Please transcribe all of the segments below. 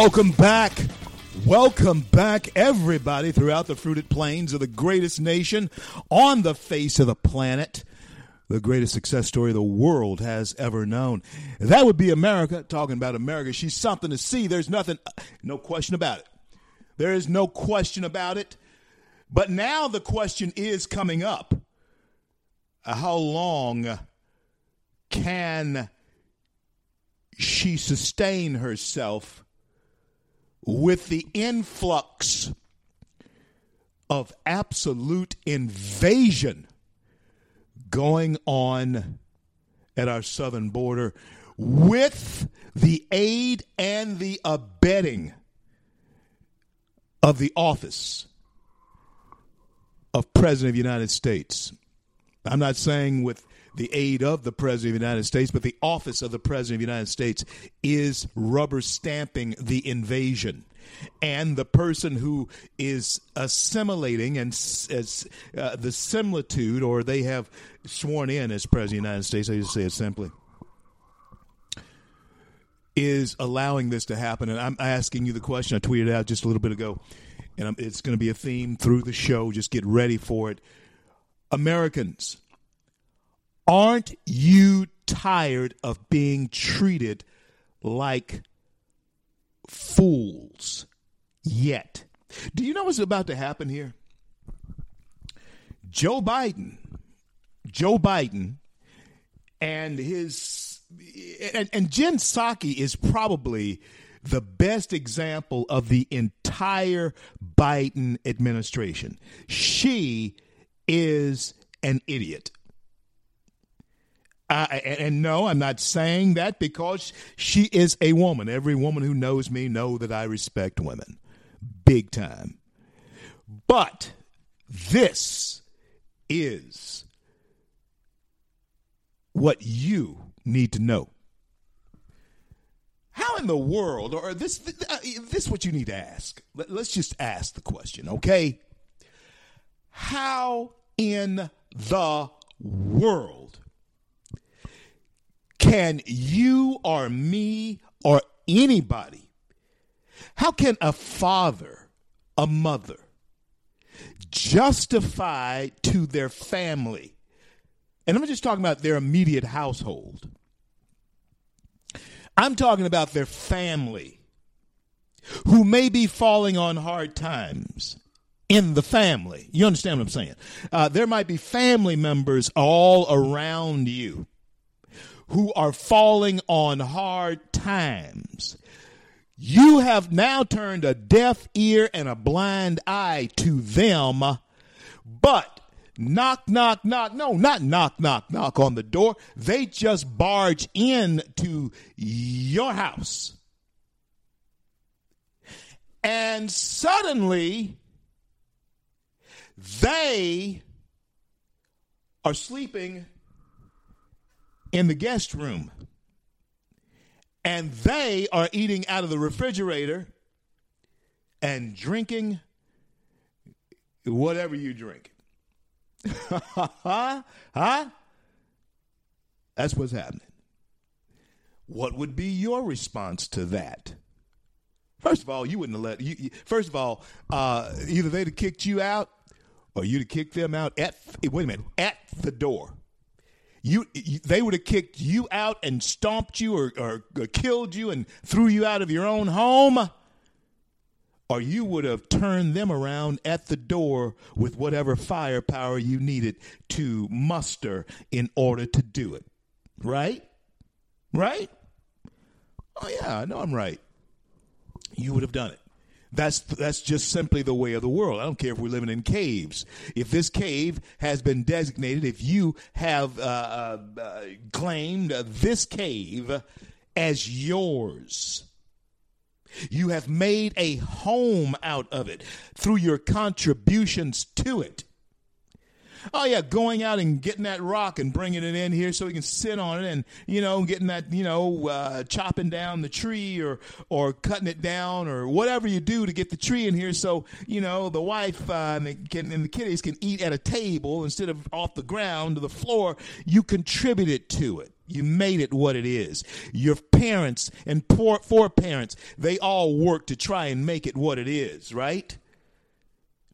Welcome back. Welcome back, everybody, throughout the fruited plains of the greatest nation on the face of the planet, the greatest success story the world has ever known. That would be America. Talking about America, she's something to see. There's nothing, no question about it. There is no question about it. But now the question is coming up how long can she sustain herself? With the influx of absolute invasion going on at our southern border with the aid and the abetting of the office of President of the United States. I'm not saying with the aid of the President of the United States, but the office of the President of the United States is rubber stamping the invasion. And the person who is assimilating and as uh, the similitude, or they have sworn in as President of the United States, I just say it simply, is allowing this to happen. And I'm asking you the question I tweeted out just a little bit ago, and it's going to be a theme through the show. Just get ready for it. Americans, Aren't you tired of being treated like fools yet? Do you know what's about to happen here? Joe Biden, Joe Biden, and his and, and Jen Psaki is probably the best example of the entire Biden administration. She is an idiot. And, and, no, I'm not saying that because she is a woman. Every woman who knows me know that I respect women, big time. But this is what you need to know. How in the world, or this, uh, this what you need to ask. Let's just ask the question, okay? How in the world can you or me or anybody, how can a father, a mother, justify to their family, and I'm just talking about their immediate household, I'm talking about their family who may be falling on hard times in the family. You understand what I'm saying? Uh, there might be family members all around you who are falling on hard times. You have now turned a deaf ear and a blind eye to them, but knock, knock, knock. No, not knock, knock, knock on the door. They just barge into your house. And suddenly, they are sleeping in the guest room and they are eating out of the refrigerator and drinking whatever you drink. huh? That's what's happening. What would be your response to that? First of all, you wouldn't have let you. you first of all, uh, either they'd have kicked you out, or you'd have kicked them out at. Wait a minute, at the door. You, they would have kicked you out and stomped you or, or, or killed you and threw you out of your own home or you would have turned them around at the door with whatever firepower you needed to muster in order to do it. Right? Right? Oh, yeah, I know I'm right. you would have done it. That's that's just simply the way of the world. I don't care if we're living in caves. If this cave has been designated, if you have uh, uh, uh claimed this cave as yours, you have made a home out of it through your contributions to it. Oh yeah, going out and getting that rock and bringing it in here so we can sit on it, and you know, getting that, you know, uh, chopping down the tree or or cutting it down or whatever you do to get the tree in here, so you know the wife uh, and, the, can, and the kiddies can eat at a table instead of off the ground to the floor. You contributed to it. You made it what it is. Your parents and poor four parents, they all work to try and make it what it is, right?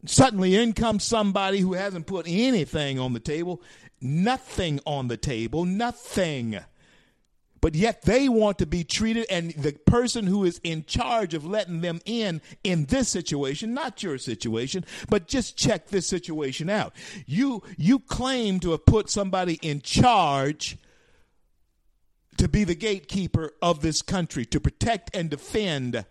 Suddenly, in comes somebody who hasn't put anything on the table, nothing on the table, nothing. But yet they want to be treated, and the person who is in charge of letting them in in this situation, not your situation, but just check this situation out. You you claim to have put somebody in charge to be the gatekeeper of this country, to protect and defend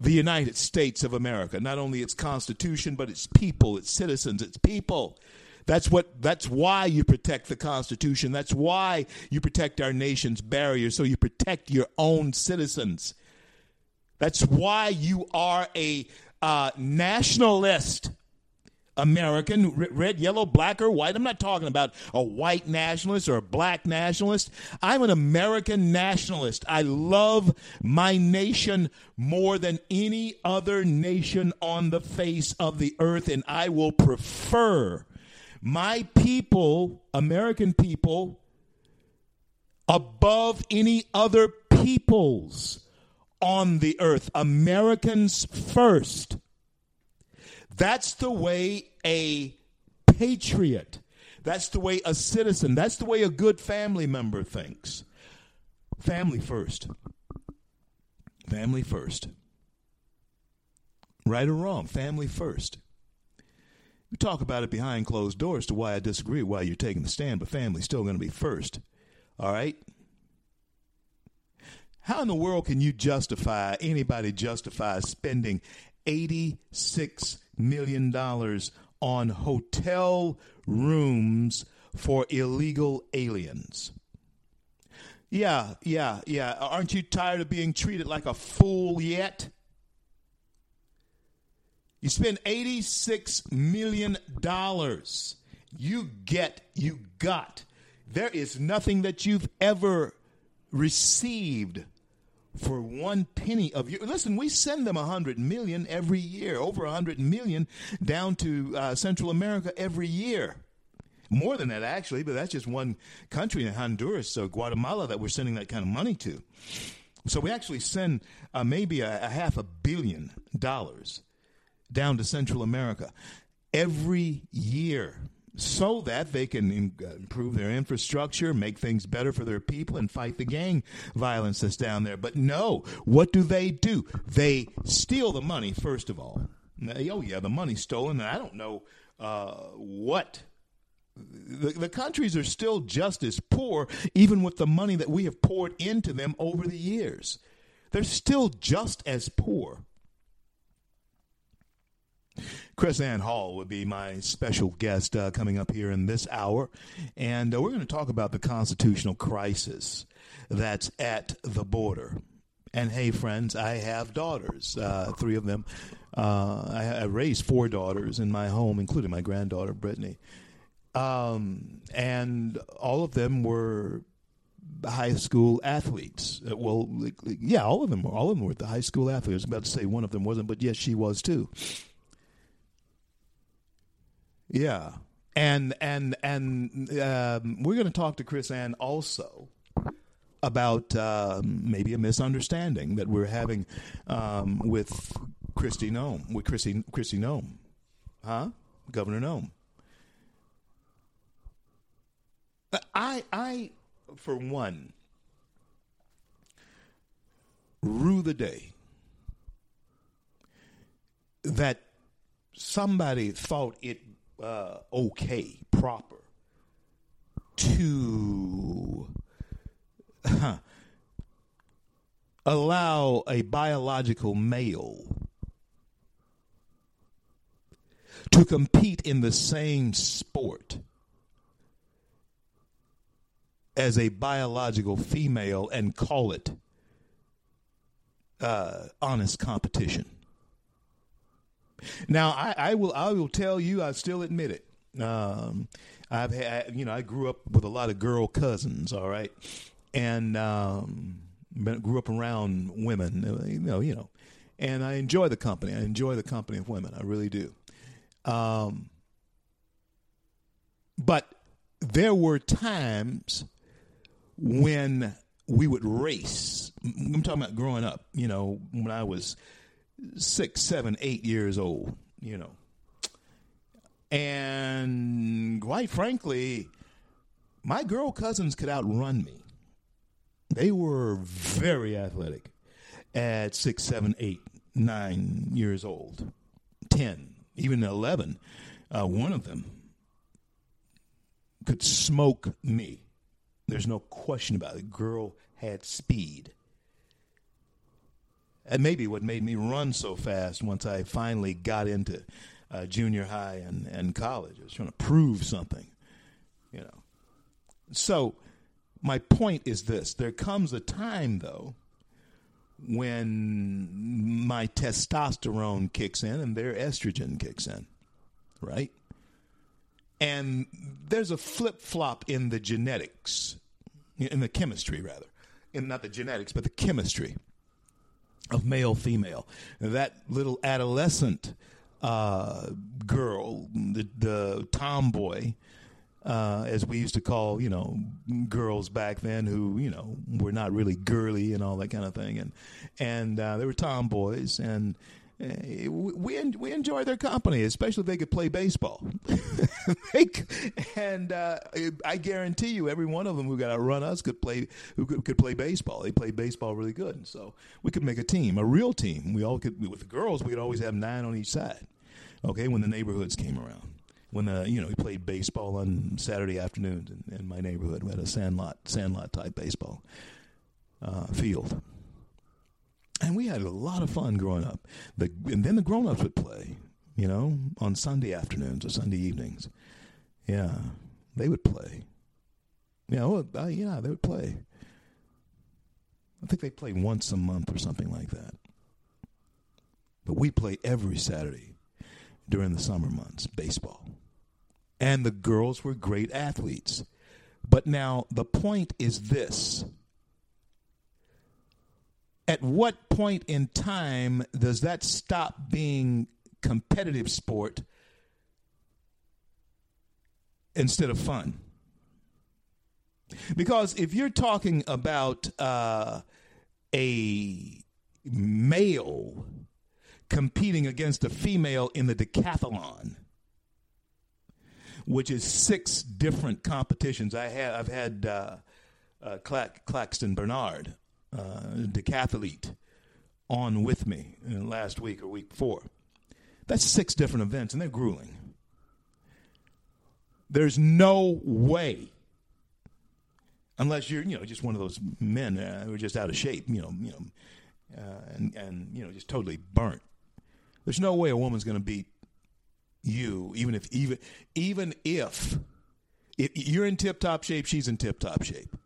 the United States of America. Not only its constitution, but its people, its citizens, its people. That's what that's why you protect the Constitution. That's why you protect our nation's barriers, so you protect your own citizens. That's why you are a uh, nationalist. American, red, yellow, black, or white. I'm not talking about a white nationalist or a black nationalist. I'm an American nationalist. I love my nation more than any other nation on the face of the earth, and I will prefer my people, American people, above any other peoples on the earth. Americans first. That's the way a patriot, that's the way a citizen, that's the way a good family member thinks. Family first. Family first. Right or wrong, family first. We talk about it behind closed doors to why I disagree, why you're taking the stand, but family's still going to be first. All right? How in the world can you justify, anybody justify spending 86 million dollars on hotel rooms for illegal aliens. Yeah, yeah, yeah. Aren't you tired of being treated like a fool yet? You spend $86 million. You get, you got. There is nothing that you've ever received for one penny of your listen we send them a hundred million every year over a hundred million down to uh, central america every year. More than that actually but that's just one country in honduras or guatemala that we're sending that kind of money to. So we actually send uh, maybe a, a half a billion dollars down to central america every year so that they can uh, improve their infrastructure, make things better for their people, and fight the gang violence that's down there. But no, what do they do? They steal the money, first of all. Oh, yeah, the money's stolen, and I don't know uh, what. The, the countries are still just as poor, even with the money that we have poured into them over the years. They're still just as poor. KrisAnne Hall would be my special guest uh, coming up here in this hour. And uh, we're going to talk about the constitutional crisis that's at the border. And hey, friends, I have daughters, uh, three of them. Uh, I, I, raised four daughters in my home, including my granddaughter, Brittany. Um, and all of them were high school athletes. Uh, well, yeah, all of them were. All of them were the high school athletes. I was about to say one of them wasn't, but yes, she was too. Yeah, and and and um, we're going to talk to KrisAnne also about um, maybe a misunderstanding that we're having um, with Kristi Noem, with Kristi Kristi Noem, huh? Governor Noem. I I for one rue the day that somebody thought it uh, okay, proper to uh, allow a biological male to compete in the same sport as a biological female and call it uh, honest competition. Now, I, I, will. I will tell you. I still admit it. Um, I've had. You know, I grew up with a lot of girl cousins. All right, and um, grew up around women. You know. You know, and I enjoy the company. I enjoy the company of women. I really do. Um, but there were times when we would race. I'm talking about growing up, you know, when I was six, seven, eight years old, you know. And quite frankly, my girl cousins could outrun me. They were very athletic at six, seven, eight, nine years old, 10, even 11. Uh, one of them could smoke me. There's no question about it. Girl had speed. And maybe what made me run so fast once I finally got into uh, junior high and, and college. I was trying to prove something, you know. So my point is this there comes a time, though, when my testosterone kicks in and their estrogen kicks in, right? And there's a flip flop in the genetics, in the chemistry, rather. In not the genetics, but the chemistry of male female. That little adolescent uh, girl, the, the tomboy, uh, as we used to call, you know, girls back then who, you know, were not really girly and all that kind of thing. And, and uh, they were tomboys. And we we enjoy their company, especially if they could play baseball. and uh, I guarantee you, every one of them who got to run us could play who could, could, play baseball. They play baseball really good, and so we could make a team, a real team. We all could with the girls. We'd always have nine on each side. Okay, when the neighborhoods came around, when the you know we played baseball on Saturday afternoons in, in my neighborhood, we had a sandlot sandlot type baseball uh, field and we had a lot of fun growing up. The, and then the grown ups would play, you know, on Sunday afternoons or Sunday evenings. Yeah, they would play. Yeah, well, uh, yeah, they would play. I think they played once a month or something like that. But we play every Saturday during the summer months, baseball. And the girls were great athletes. But now the point is this at what point in time does that stop being competitive sport instead of fun? Because if you're talking about uh, a male competing against a female in the decathlon, which is six different competitions. I have I've had uh, uh, Claston Bernard uh, decathlete on with me last week or week before. That's six different events, and they're grueling. There's no way, unless you're, you know, just one of those men uh, who are just out of shape, you know, you know, uh, and and you know, just totally burnt. There's no way a woman's going to beat you, even if even even if, if you're in tip top shape, she's in tip top shape.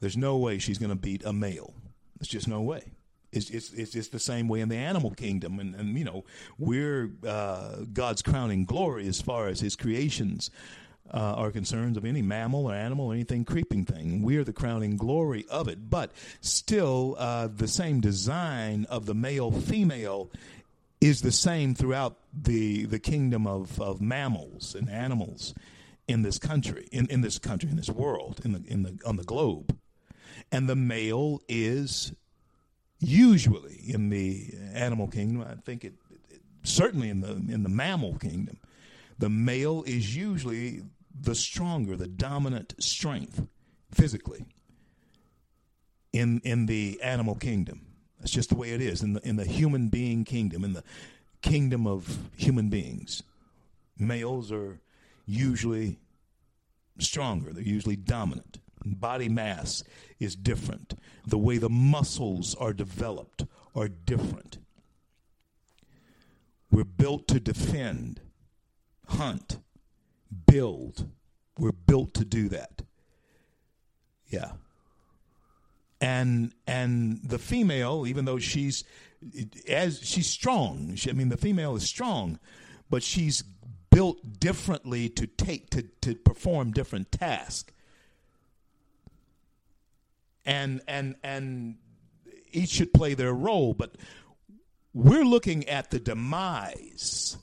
There's no way she's going to beat a male. There's just no way. It's, it's, it's the same way in the animal kingdom. And, and you know, we're uh, God's crowning glory as far as his creations uh, are concerned of any mammal or animal or anything creeping thing. We're the crowning glory of it. But still, uh, the same design of the male female is the same throughout the, the kingdom of, of mammals and animals in this country, in, in this country, in this world, in the, in the, on the globe and the male is usually in the animal kingdom. I think it, it, certainly in the in the mammal kingdom, the male is usually the stronger, the dominant strength physically. In in the animal kingdom, that's just the way it is. In the in the human being kingdom, in the kingdom of human beings, males are usually stronger. They're usually dominant body mass is different. The way the muscles are developed are different. We're built to defend, hunt, build. We're built to do that. Yeah. And and the female, even though she's as she's strong, she, I mean the female is strong, but she's built differently to take to, to perform different tasks. And and and each should play their role, but we're looking at the demise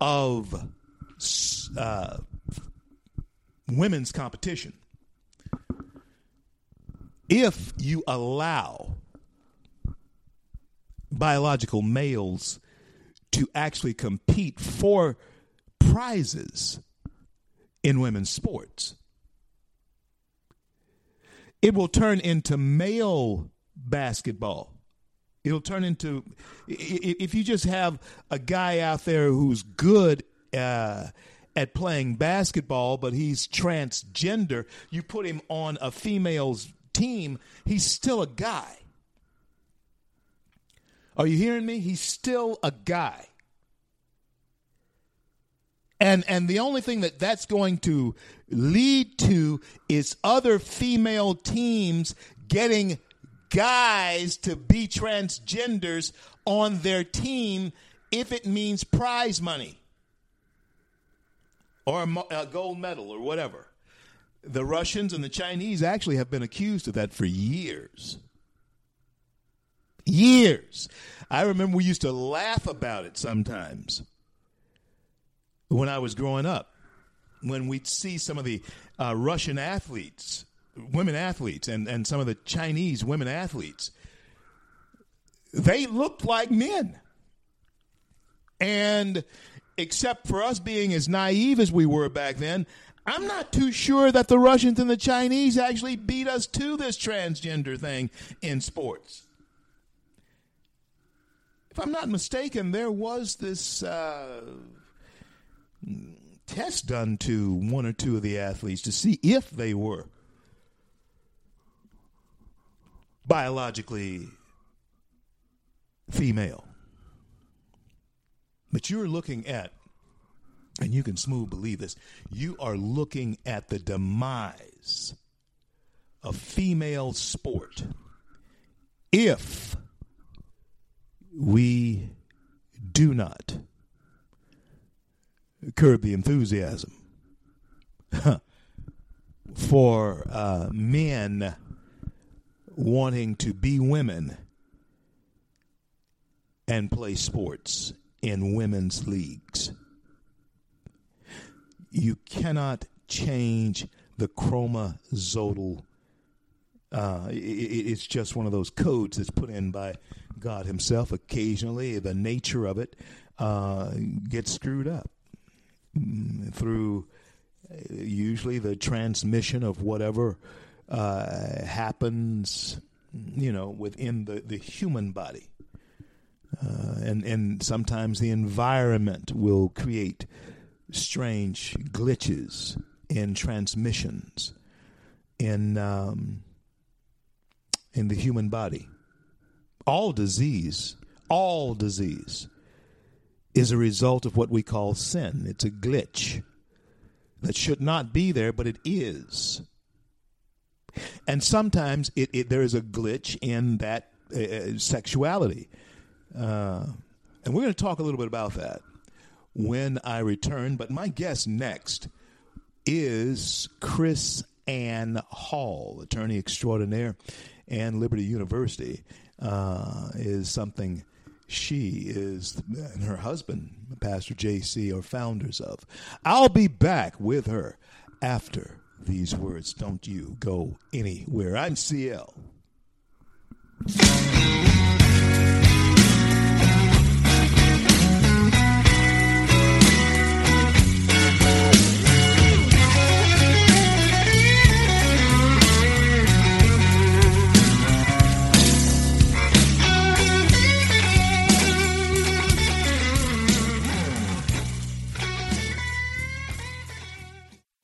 of uh, women's competition. If you allow biological males to actually compete for prizes in women's sports. It will turn into male basketball. It'll turn into if you just have a guy out there who's good uh, at playing basketball, but he's transgender. You put him on a female's team, he's still a guy. Are you hearing me? He's still a guy. And and the only thing that that's going to lead to is other female teams getting guys to be transgenders on their team if it means prize money or a, gold medal or whatever. The Russians and the Chinese actually have been accused of that for years. Years. I remember we used to laugh about it sometimes when I was growing up. When we'd see some of the uh, Russian athletes, women athletes, and, and some of the Chinese women athletes, they looked like men. And except for us being as naive as we were back then, I'm not too sure that the Russians and the Chinese actually beat us to this transgender thing in sports if I'm not mistaken, there was this uh, test done to one or two of the athletes to see if they were biologically female. But you're looking at, and you can smooth believe this, you are looking at the demise of female sport if we do not curb the enthusiasm for uh, men wanting to be women and play sports in women's leagues. You cannot change the chromosodal. Uh, it, it's just one of those codes that's put in by God Himself, occasionally the nature of it uh, gets screwed up through uh, usually the transmission of whatever uh, happens, you know, within the, the human body. Uh, and, and sometimes the environment will create strange glitches in transmissions in, um, in the human body all disease, all disease is a result of what we call sin. It's a glitch that should not be there, but it is. And sometimes it, it there is a glitch in that uh, uh sexuality. Uh, and we're going to talk a little bit about that when I return. But my guest next is Chris Ann Hall, attorney extraordinaire and Liberty University uh, is something she is and her husband, Pastor JC, are founders of. I'll be back with her after these words. Don't you go anywhere. I'm CL.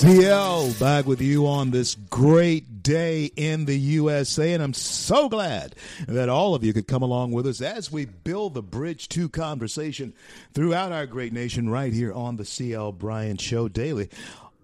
CL back with you on this great day in the USA, and I'm so glad that all of you could come along with us as we build the bridge to conversation throughout our great nation right here on the CL Bryant Show daily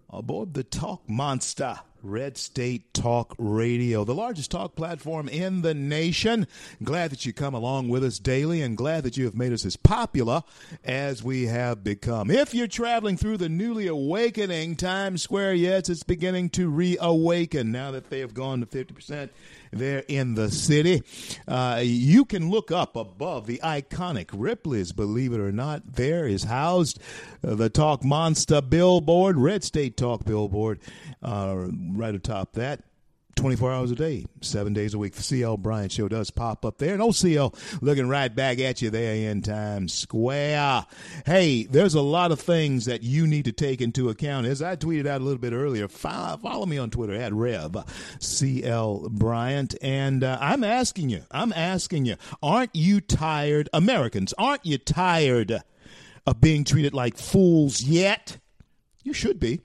aboard the Talk Monster. Red State Talk Radio, the largest talk platform in the nation. Glad that you come along with us daily and glad that you have made us as popular as we have become. If you're traveling through the newly awakening Times Square, yes, it's beginning to reawaken now that they have gone to 50% there in the city. Uh, you can look up above the iconic Ripley's, believe it or not. There is housed uh, the Talk Monster billboard, Red State Talk billboard, uh, right atop that. 24 hours a day, seven days a week. The CL Bryant Show does pop up there. And OCL looking right back at you there in Times Square. Hey, there's a lot of things that you need to take into account. As I tweeted out a little bit earlier, follow me on Twitter at Rev CL Bryant. And uh, I'm asking you, I'm asking you, aren't you tired, Americans, aren't you tired of being treated like fools yet? You should be.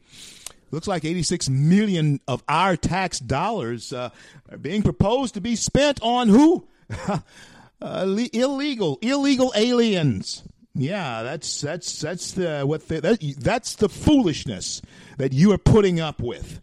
Looks like 86 million of our tax dollars uh, are being proposed to be spent on who? uh, illegal, illegal aliens. Yeah, that's that's that's the what the, that, that's the foolishness that you are putting up with.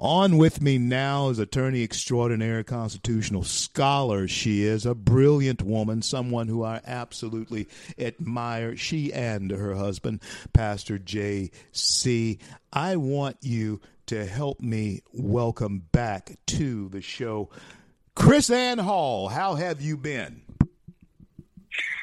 On with me now is attorney extraordinaire, constitutional scholar. She is a brilliant woman, someone who I absolutely admire. She and her husband, Pastor J.C. I want you to help me welcome back to the show KrisAnne Hall. How have you been?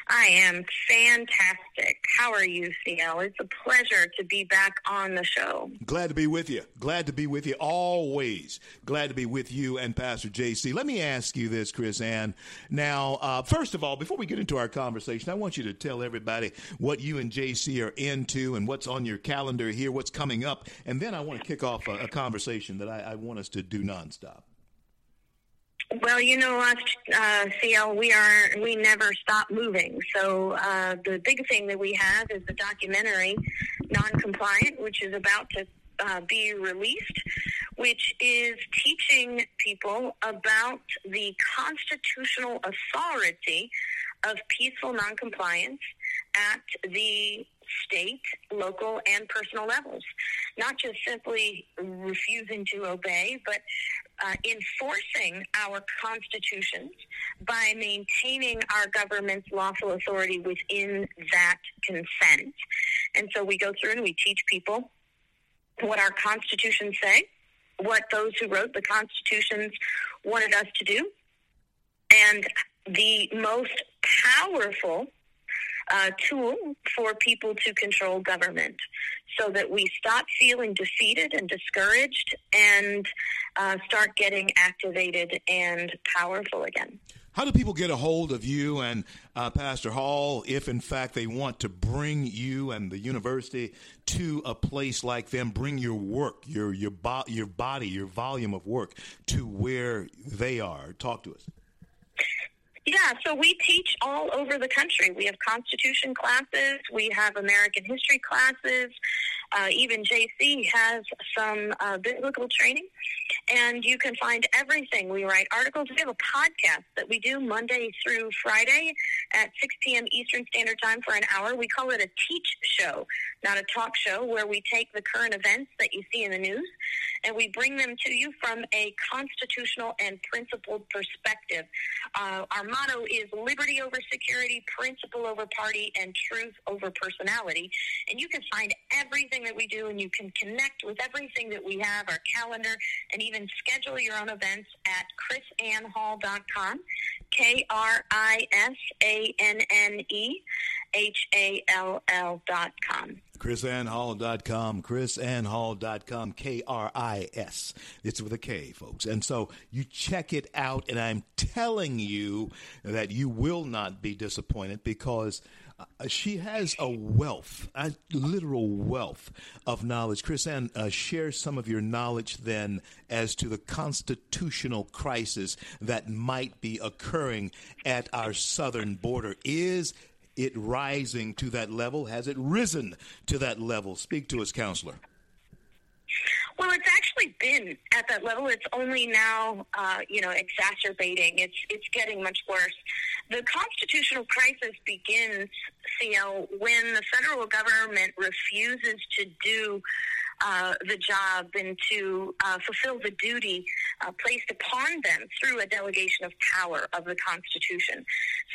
I am fantastic. How are you, CL? It's a pleasure to be back on the show. Glad to be with you. Glad to be with you always. Glad to be with you and Pastor JC. Let me ask you this, KrisAnne. Now, uh, first of all, before we get into our conversation, I want you to tell everybody what you and JC are into and what's on your calendar here, what's coming up, and then I want to kick off a, a conversation that I, I want us to do nonstop. Well, you know us, uh, CL. We are we never stop moving. So uh, the big thing that we have is the documentary "Non-Compliant," which is about to uh, be released, which is teaching people about the constitutional authority of peaceful noncompliance at the state, local, and personal levels. Not just simply refusing to obey, but uh, enforcing our constitutions by maintaining our government's lawful authority within that consent. And so we go through and we teach people what our constitutions say, what those who wrote the constitutions wanted us to do, and the most powerful uh, tool for people to control government so that we stop feeling defeated and discouraged and uh, start getting activated and powerful again. How do people get a hold of you and uh, Pastor Hall if, in fact, they want to bring you and the university to a place like them, bring your work, your your, bo- your body, your volume of work to where they are? Talk to us. Yeah, so we teach all over the country. We have Constitution classes, we have American history classes, Uh, even JC has some uh, biblical training, and you can find everything. We write articles. We have a podcast that we do Monday through Friday at 6 p.m. Eastern Standard Time for an hour. We call it a teach show, not a talk show, where we take the current events that you see in the news and we bring them to you from a constitutional and principled perspective. Uh, our motto is liberty over security, principle over party, and truth over personality. And you can find everything that we do, and you can connect with everything that we have, our calendar, and even schedule your own events at krisannehall.com, K R I S A N N E H A L L dot com. KrisAnneHall.com, KrisAnneHall.com, K R I S. It's with a K, folks. And so you check it out, and I'm telling you that you will not be disappointed because she has a wealth, a literal wealth of knowledge. KrisAnne, uh, share some of your knowledge then as to the constitutional crisis that might be occurring at our southern border. Is it rising to that level? Has it risen to that level? Speak to us, counselor. Well, it's actually been at that level. It's only now, uh, you know, exacerbating. It's it's getting much worse. The constitutional crisis begins, CL, when the federal government refuses to do uh, the job and to uh, fulfill the duty uh, placed upon them through a delegation of power of the Constitution.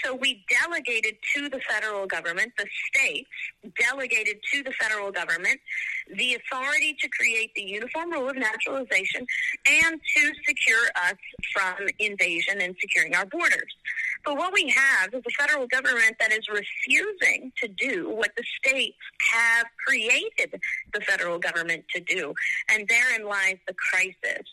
So we delegated to the federal government, the states delegated to the federal government the authority to create the uniform rule of naturalization and to secure us from invasion and securing our borders. But what we have is a federal government that is refusing to do what the states have created the federal government to do. And therein lies the crisis.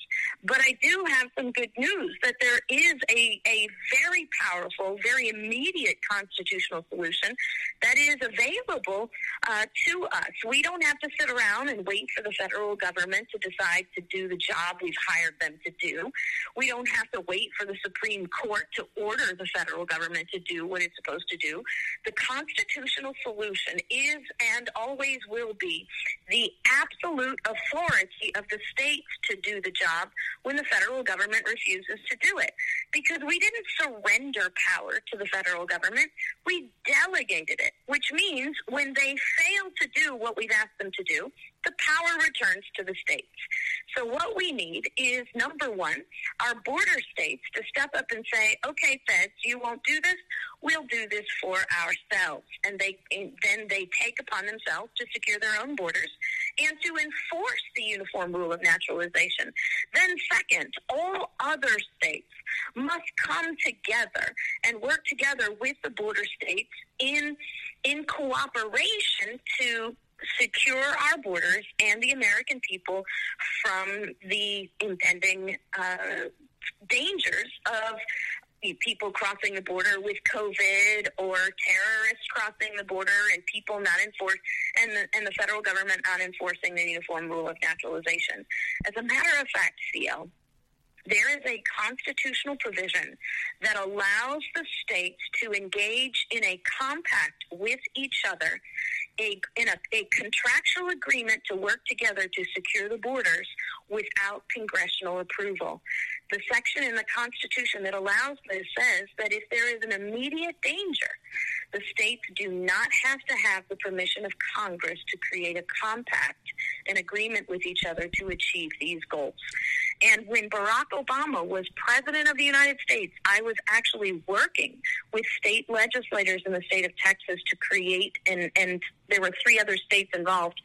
But I do have some good news that there is a, a very powerful, very immediate constitutional solution that is available uh, to us. We don't have to sit around and wait for the federal government to decide to do the job we've hired them to do. We don't have to wait for the Supreme Court to order the federal government to do what it's supposed to do. The constitutional solution is and always will be the absolute authority of the states to do the job when the federal government refuses to do it. Because we didn't surrender power to the federal government, we delegated it, which means when they fail to do what we've asked them to do, the power returns to the states. So what we need is number one, our border states to step up and say, okay, feds, you won't do this. We'll do this for ourselves. And they and then they take upon themselves to secure their own borders and to enforce the uniform rule of naturalization. Then second, all other states must come together and work together with the border states in in cooperation to secure our borders and the American people from the impending uh, dangers of people crossing the border with COVID or terrorists crossing the border and people not enforce and the, and the federal government not enforcing the uniform rule of naturalization. As a matter of fact, CL, there is a constitutional provision that allows the states to engage in a compact with each other a, in a, a contractual agreement to work together to secure the borders without congressional approval. The section in the Constitution that allows this says that if there is an immediate danger, the states do not have to have the permission of Congress to create a compact, an agreement with each other to achieve these goals. And when Barack Obama was president of the United States, I was actually working with state legislators in the state of Texas to create, and, and there were three other states involved,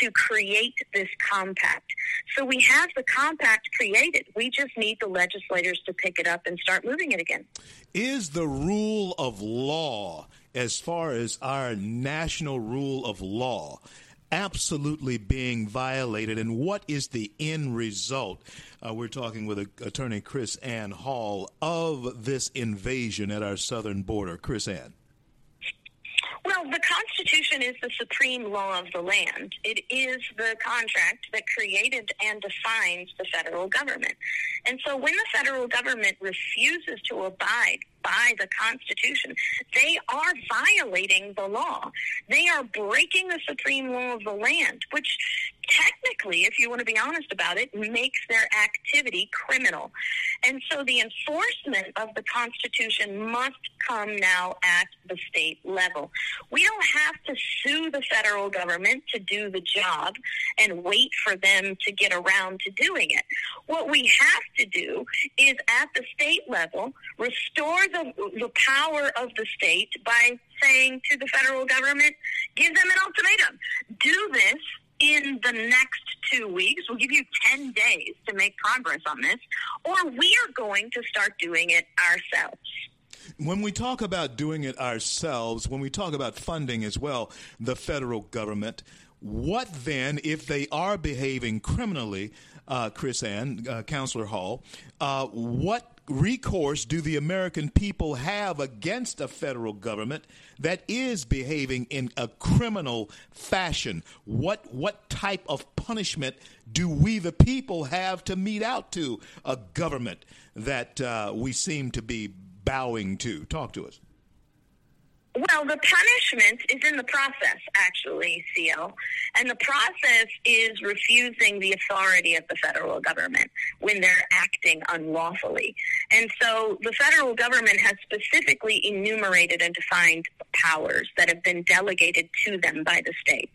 to create this compact. So we have the compact created. We just need the legislators to pick it up and start moving it again. Is the rule of law, as far as our national rule of law, absolutely being violated, and what is the end result? Uh, we're talking with attorney KrisAnne Hall of this invasion at our southern border. KrisAnne. Well, the Constitution is the supreme law of the land. It is the contract that created and defines the federal government. And so when the federal government refuses to abide by the Constitution, they are violating the law. They are breaking the supreme law of the land, which technically, if you want to be honest about it, makes their activity criminal. And so the enforcement of the Constitution must come now at the state level. We don't have to sue the federal government to do the job and wait for them to get around to doing it. What we have to do is at the state level restore the, the power of the state by saying to the federal government, give them an ultimatum. Do this in the next two weeks. We'll give you 10 days to make progress on this, or we are going to start doing it ourselves. When we talk about doing it ourselves, when we talk about funding as well, the federal government, what then, if they are behaving criminally, uh, KrisAnne, uh, Counselor Hall, uh, what recourse do the American people have against a federal government that is behaving in a criminal fashion? What what type of punishment do we, the people, have to mete out to a government that uh, we seem to be bowing to? Talk to us. Well, the punishment is in the process, actually, CL. And the process is refusing the authority of the federal government when they're acting unlawfully. And so the federal government has specifically enumerated and defined powers that have been delegated to them by the states.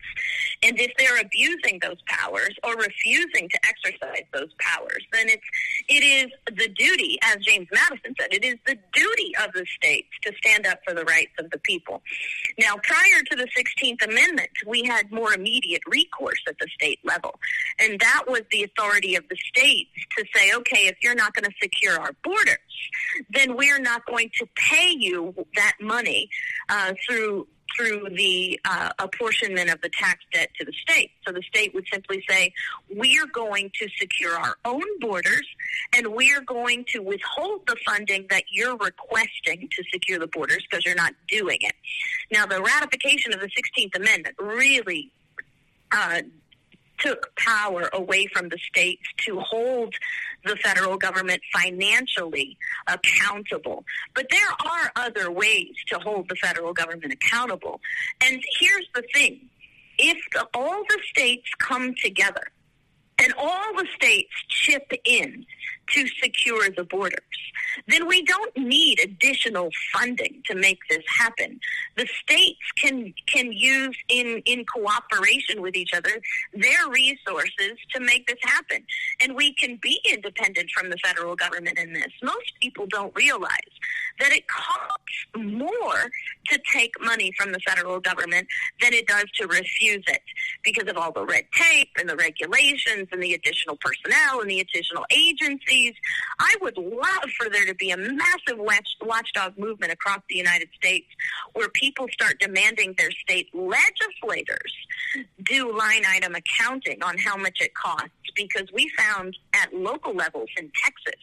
And if they're abusing those powers or refusing to exercise those powers, then it's it is the duty, as James Madison said, it is the duty of the states to stand up for the rights of the people. Now, prior to the 16th Amendment, we had more immediate recourse at the state level. And that was the authority of the states to say, okay, if you're not going to secure our borders, then we're not going to pay you that money uh, through through the uh, apportionment of the tax debt to the state. So the state would simply say, we are going to secure our own borders and we are going to withhold the funding that you're requesting to secure the borders because you're not doing it. Now, the ratification of the 16th Amendment really uh, took power away from the states to hold the federal government financially accountable. But there are other ways to hold the federal government accountable. And here's the thing if the, all the states come together and all the states chip in to secure the borders, then we don't need additional funding to make this happen. The states can can use in in cooperation with each other their resources to make this happen, and we can be independent from the federal government in this. Most people don't realize that it costs more to take money from the federal government than it does to refuse it because of all the red tape and the regulations and the additional personnel and the additional agencies. I would love for there to be a massive watch, watchdog movement across the United States where people start demanding their state legislators do line item accounting on how much it costs because we found at local levels in Texas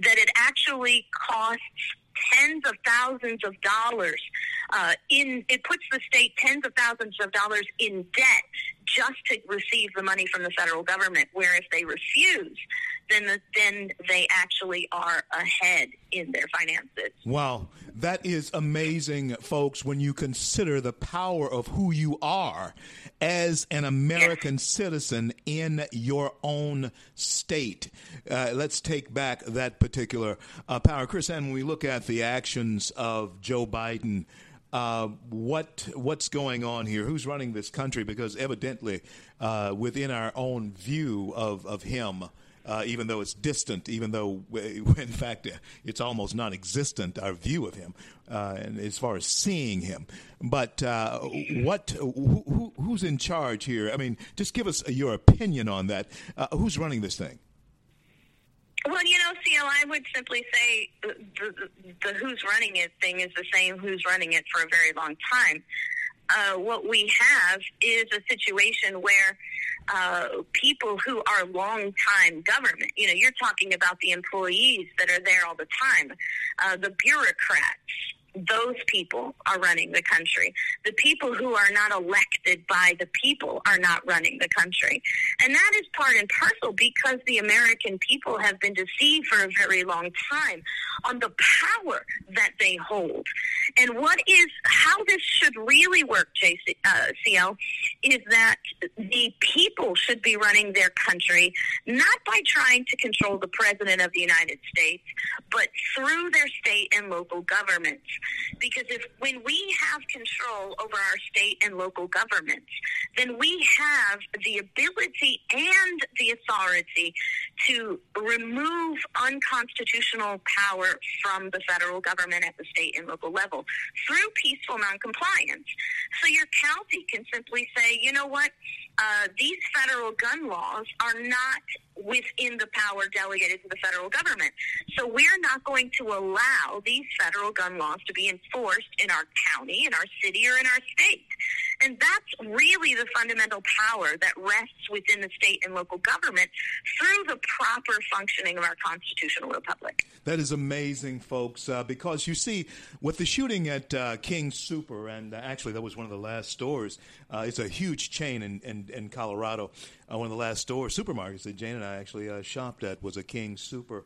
that it actually costs tens of thousands of dollars uh, in it puts the state tens of thousands of dollars in debt just to receive the money from the federal government where if they refuse then the, then they actually are ahead in their finances. Wow, that is amazing, folks. When you consider the power of who you are as an American yes. citizen in your own state. Uh, let's take back that particular uh, power, And When we look at the actions of Joe Biden. Uh, what what's going on here? Who's running this country? Because evidently, uh, within our own view of of him, uh, even though it's distant, even though, in fact, it's almost non existent, our view of him, uh, and as far as seeing him. But uh, what, who, who's in charge here? I mean, just give us your opinion on that. Uh, who's running this thing? Well, you know, CL, I would simply say the, the, the who's running it thing is the same who's running it for a very long time. Uh, what we have is a situation where uh, people who are long-time government, you know, you're talking about the employees that are there all the time, uh, the bureaucrats, those people are running the country. The people who are not elected by the people are not running the country. And that is part and parcel because the American people have been deceived for a very long time on the power that they hold. And what is, how this should really work, JC, uh, CL, is that the people should be running their country not by trying to control the president of the United States, but through their state and local governments. Because if when we have control over our state and local governments, then we have the ability and the authority to remove unconstitutional power from the federal government at the state and local level through peaceful noncompliance. So your county can simply say, you know what, uh, these federal gun laws are not within the power delegated to the federal government. So we're not going to allow these federal gun laws to be enforced in our county, in our city, or in our state. And that's really the fundamental power that rests within the state and local government through the proper functioning of our constitutional republic. That is amazing, folks, uh, because you see, with the shooting at uh, King Super, and uh, actually that was one of the last stores, uh, it's a huge chain in, in, in Colorado. Uh, one of the last stores, supermarkets that Jane and I actually uh, shopped at was a King Super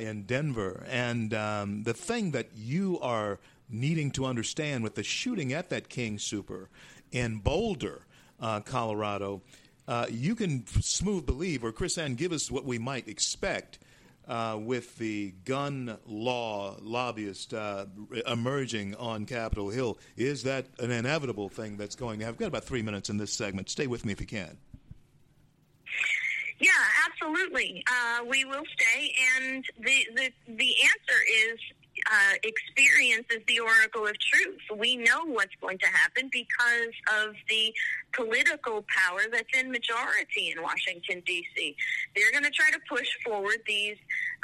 in Denver. And um, the thing that you are needing to understand with the shooting at that King Super in Boulder, uh, Colorado, uh, you can smooth believe, or KrisAnne, give us what we might expect uh, with the gun law lobbyist uh, emerging on Capitol Hill. Is that an inevitable thing that's going to have? Got about three minutes in this segment. Stay with me if you can. Yeah, absolutely. Uh, we will stay, and the the the answer is uh, experience is the oracle of truth. We know what's going to happen because of the political power that's in majority in Washington, D.C. They're going to try to push forward these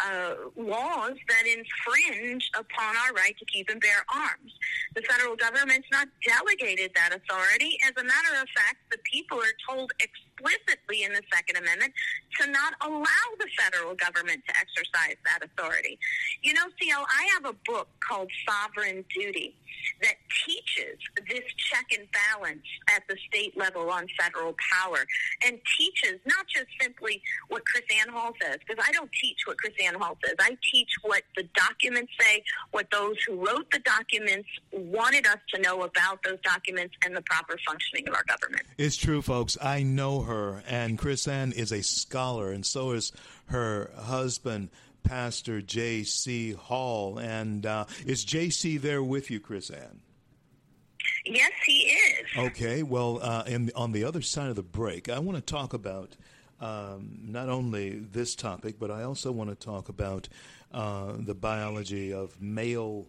uh, laws that infringe upon our right to keep and bear arms. The federal government's not delegated that authority. As a matter of fact, the people are told explicitly in the Second Amendment to not allow the federal government to exercise that authority. You know, CL, I have a book called Sovereign Duty that teaches this check and balance at the state level on federal power and teaches not just simply what Chris Ann Hall says, because I don't teach what Chris Ann Hall says. I teach what the documents say, what those who wrote the documents wanted us to know about those documents and the proper functioning of our government. It's true, folks. I know her, and KrisAnne is a scholar, and so is her husband. Pastor J.C. Hall. And uh, is J.C. there with you, KrisAnne? Yes, he is. Okay, well, uh, in, on the other side of the break, I want to talk about um, not only this topic, but I also want to talk about uh, the biology of male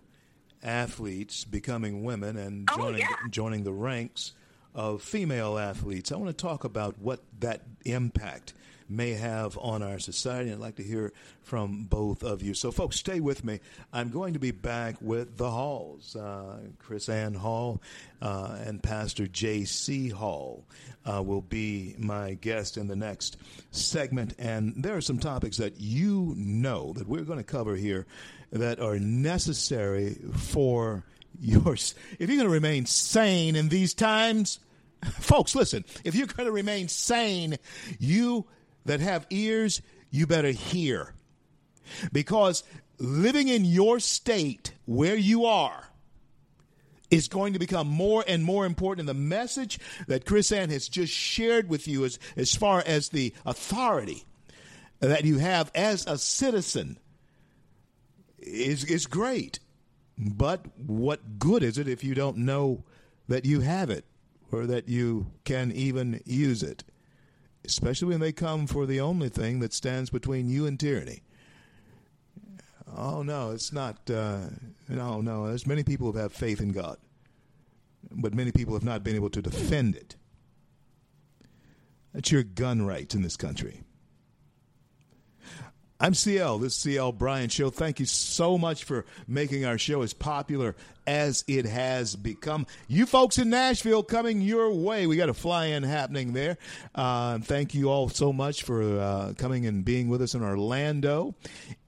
athletes becoming women and oh, joining, yeah. joining the ranks of female athletes. I want to talk about what that impact may have on our society. I'd like to hear from both of you. So, folks, stay with me. I'm going to be back with the Halls, uh, Ann Hall uh, and Pastor J.C. Hall uh, will be my guest in the next segment. And there are some topics that you know that we're going to cover here that are necessary for yours. If you're going to remain sane in these times, folks, listen, if you're going to remain sane, you that have ears, you better hear. Because living in your state where you are is going to become more and more important. And the message that KrisAnne has just shared with you as, as far as the authority that you have as a citizen is, is great. But what good is it if you don't know that you have it or that you can even use it? Especially when they come for the only thing that stands between you and tyranny. Oh no, it's not. Uh, no, no. There's many people who have faith in God, but many people have not been able to defend it. That's your gun rights in this country. I'm CL. This is CL Bryant Show. Thank you so much for making our show as popular as it has become. You folks in Nashville coming your way. We got a fly in happening there. Uh, thank you all so much for uh, coming and being with us in Orlando,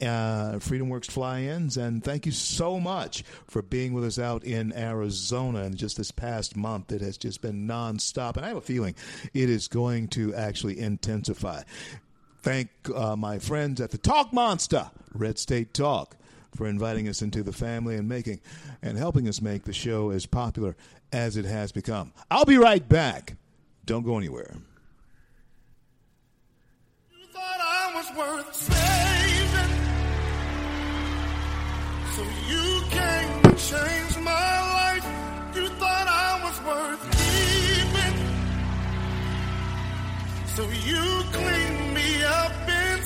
uh, FreedomWorks fly ins. And thank you so much for being with us out in Arizona. And just this past month, it has just been nonstop. And I have a feeling it is going to actually intensify thank uh, my friends at the Talk Monster, Red State Talk, for inviting us into the family and making and helping us make the show as popular as it has become. I'll be right back. Don't go anywhere. You thought I was worth saving, so you came to change my life. You thought I was worth keeping, so you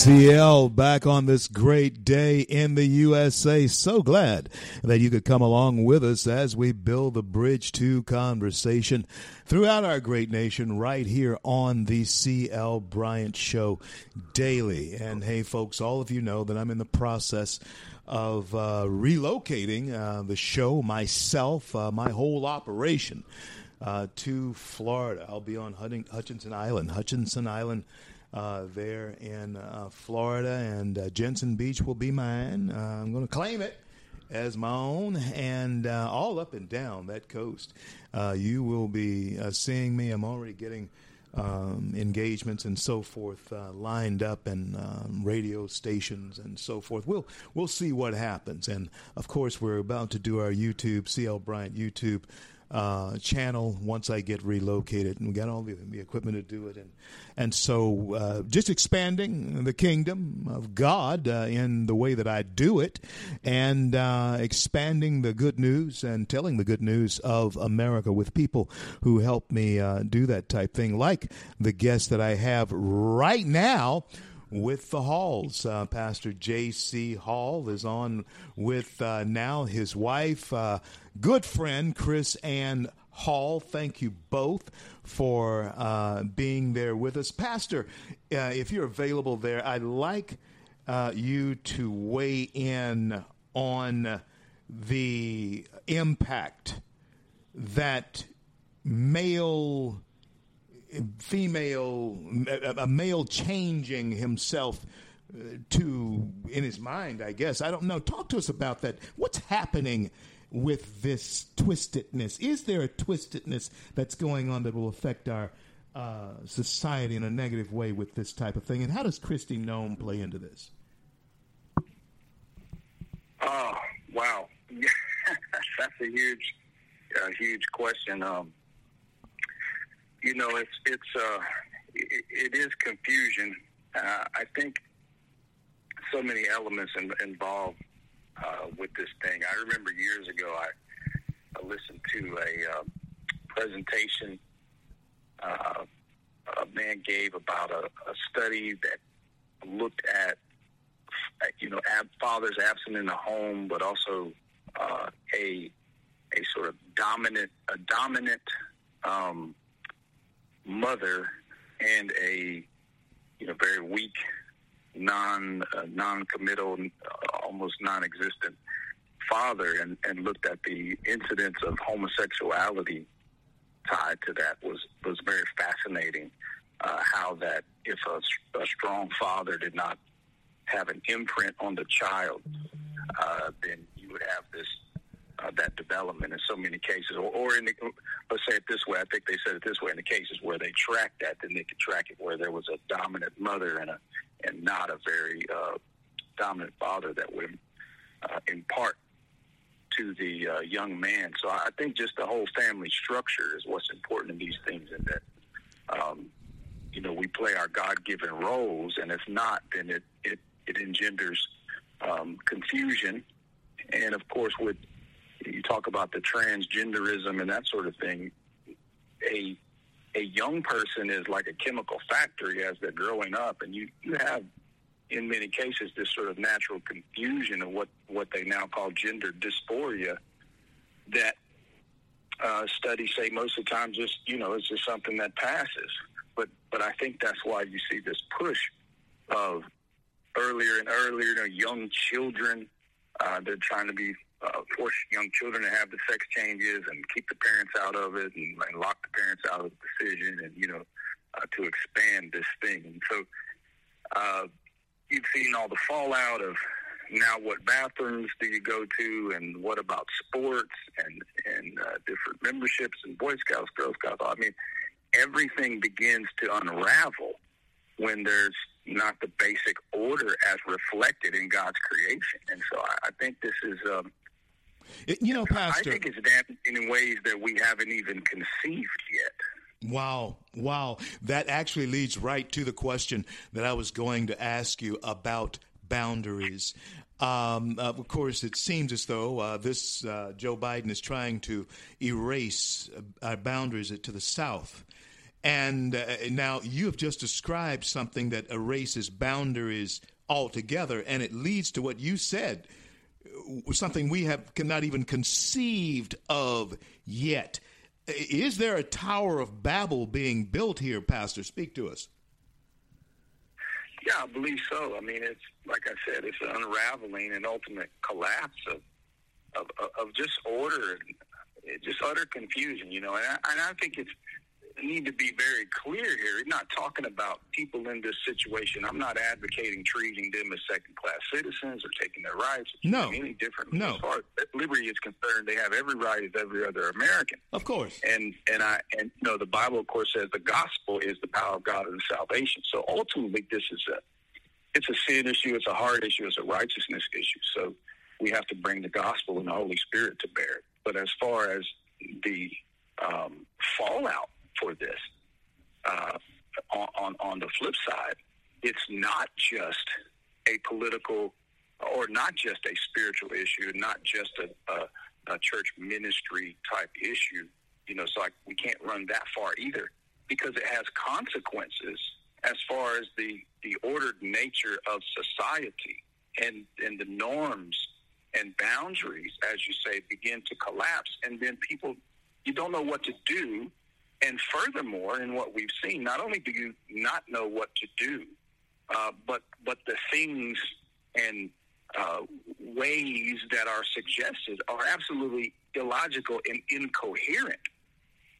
CL back on this great day in the USA. So glad that you could come along with us as we build the bridge to conversation throughout our great nation right here on the CL Bryant Show daily. And hey, folks, all of you know that I'm in the process of uh, relocating uh, the show myself, uh, my whole operation. Uh, to Florida. I'll be on Hutchinson Island. Hutchinson Island uh, there in uh, Florida, and Jensen Beach will be mine. I'm going to claim it as my own, and all up and down that coast, you will be seeing me. I'm already getting um, engagements and so forth uh, lined up, and um, radio stations and so forth. We'll we'll see what happens, and of course, we're about to do our YouTube CL Bryant YouTube uh, channel once I get relocated, and we got all the, the equipment to do it, and and so uh, just expanding the kingdom of God uh, in the way that I do it, and uh, expanding the good news and telling the good news of America with people who help me uh, do that type thing, like the guest that I have right now with the Halls. Uh, Pastor J.C. Hall is on with uh, now his wife, uh, good friend KrisAnne Hall. Thank you both for uh, being there with us. Pastor, uh, if you're available there, I'd like uh, you to weigh in on the impact that male female a male changing himself uh, to in his mind i guess. I don't know. Talk to us about that. What's happening with this twistedness? Is there a twistedness that's going on that will affect our uh, society in a negative way with this type of thing? And how does Kristi Noem play into this? Oh, wow. That's a huge, uh, huge question. Um, you know, it's it's uh, it, it is confusion. Uh, I think so many elements in, involved uh, with this thing. I remember years ago, I, I listened to a uh, presentation uh, a man gave about a, a study that looked at you know, ab- fathers absent in the home, but also uh, a a sort of dominant a dominant um, mother and a you know very weak, non uh, non-committal, uh, almost non-existent father, and, and looked at the incidence of homosexuality tied to that was was very fascinating. Uh, how that if a, a strong father did not have an imprint on the child, uh, then you would have this uh, that development in so many cases. Or, or in the, let's say it this way, I think they said it this way: in the cases where they tracked that, then they could track it where there was a dominant mother and a and not a very uh, dominant father that would uh, impart to the uh, young man. So I think just the whole family structure is what's important in these things, and that. Um, you know, we play our God-given roles, and if not, then it, it it engenders um, confusion, and of course, with you talk about the transgenderism and that sort of thing, a a young person is like a chemical factory as they're growing up, and you you have in many cases this sort of natural confusion of what what they now call gender dysphoria that uh, studies say most of the time just you know it's just something that passes. But but I think that's why you see this push of earlier and earlier, you know, young children. Uh, they're trying to be uh, force young children to have the sex changes and keep the parents out of it and, and lock the parents out of the decision and you know uh, to expand this thing. And so uh, you've seen all the fallout of now what bathrooms do you go to and what about sports and and uh, different memberships and Boy Scouts, Girl Scouts. I mean, everything begins to unravel when there's not the basic order as reflected in God's creation. And so I, I think this is, um, you know, Pastor. I think it's damaging in ways that we haven't even conceived yet. Wow, wow. That actually leads right to the question that I was going to ask you about boundaries. Um, uh, of course, it seems as though uh, this uh, Joe Biden is trying to erase uh, our boundaries to the South. And uh, now you have just described something that erases boundaries altogether, and it leads to what you said Uh, something we have cannot even conceived of yet. Is there a Tower of Babel being built here, Pastor? Speak to us. Yeah, I believe so. I mean, it's like I said, it's an unraveling and ultimate collapse of of, of- just order and uh, just utter confusion. You know, and I, and I think it's need to be very clear here. We're not talking about people in this situation. I'm not advocating treating them as second class citizens or taking their rights. No. any different. No. As far as liberty is concerned, they have every right as every other American Of course. and and I and you know the Bible of course says the gospel is the power of God and salvation. So ultimately, this is a it's a sin issue, it's a heart issue, it's a righteousness issue. So we have to bring the gospel and the Holy Spirit to bear. But as far as the um, fallout for this, uh, on, on on the flip side, it's not just a political or not just a spiritual issue, not just a, a, a church ministry type issue. You know, so I, we can't run that far either because it has consequences as far as the, the ordered nature of society and, and the norms and boundaries, as you say, begin to collapse. And then people, you don't know what to do. And furthermore, in what we've seen, not only do you not know what to do, uh, but but the things and uh, ways that are suggested are absolutely illogical and incoherent.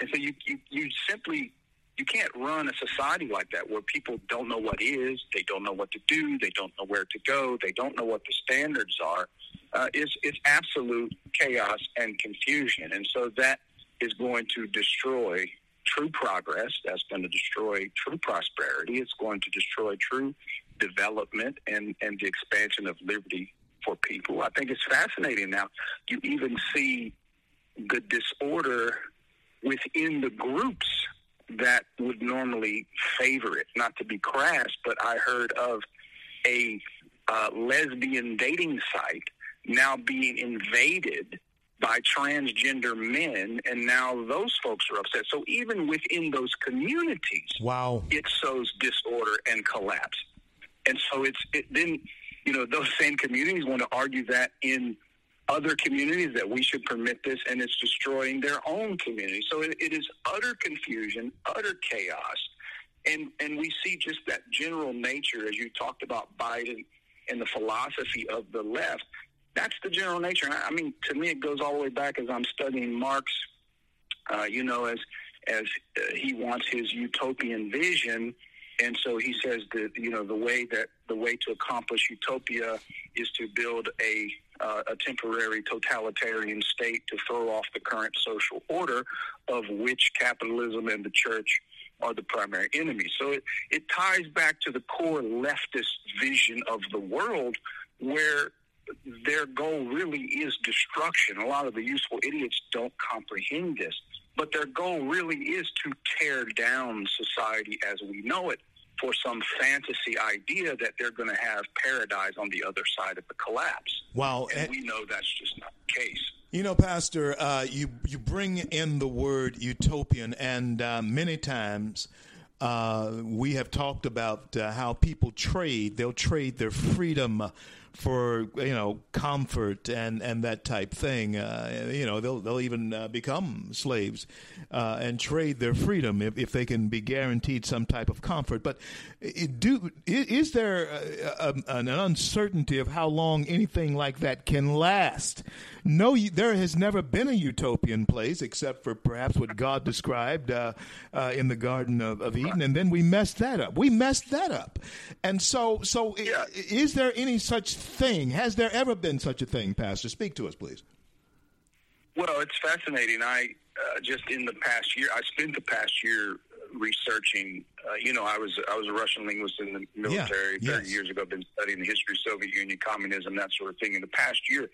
And so you, you, you simply you can't run a society like that where people don't know what is, they don't know what to do, they don't know where to go, they don't know what the standards are. Uh, it's, it's absolute chaos and confusion. And so that is going to destroy true progress. That's going to destroy true prosperity. It's going to destroy true development and, and the expansion of liberty for people. I think it's fascinating now. You even see the disorder within the groups that would normally favor it. Not to be crass, but I heard of a uh, lesbian dating site now being invaded by transgender men, and now those folks are upset. So even within those communities, Wow. it sows disorder and collapse. And so it's it, then you know those same communities want to argue that in other communities that we should permit this, and it's destroying their own community. So it, it is utter confusion, utter chaos, and and we see just that general nature as you talked about Biden and the philosophy of the left. That's the general nature. I mean, to me, it goes all the way back as I'm studying Marx uh, you know, as as uh, he wants his utopian vision, and so he says that you know the way that the way to accomplish utopia is to build a uh, a temporary totalitarian state to throw off the current social order, of which capitalism and the church are the primary enemies. So it, it ties back to the core leftist vision of the world, where their goal really is destruction. A lot of the useful idiots don't comprehend this, but their goal really is to tear down society as we know it for some fantasy idea that they're going to have paradise on the other side of the collapse. Wow. And And- we know that's just not the case. You know, Pastor, uh, you you bring in the word utopian, and uh, many times uh, we have talked about uh, how people trade. They'll trade their freedom for you know comfort and, and that type thing. Uh, you know, they'll they'll even uh, become slaves uh, and trade their freedom if, if they can be guaranteed some type of comfort. But do is there a, a, an uncertainty of how long anything like that can last? No, there has never been a utopian place except for perhaps what God described uh, uh, in the Garden of, of Eden, and then we messed that up. We messed that up, and so so Yeah. is there any such thing? Has there ever been such a thing, Pastor? Speak to us, please. Well, it's fascinating. I uh, just in the past year, I spent the past year researching. Uh, you know, I was I was a Russian linguist in the military Yeah, thirty yes. years ago. I've been studying the history of Soviet Union, communism, that sort of thing. In the past year,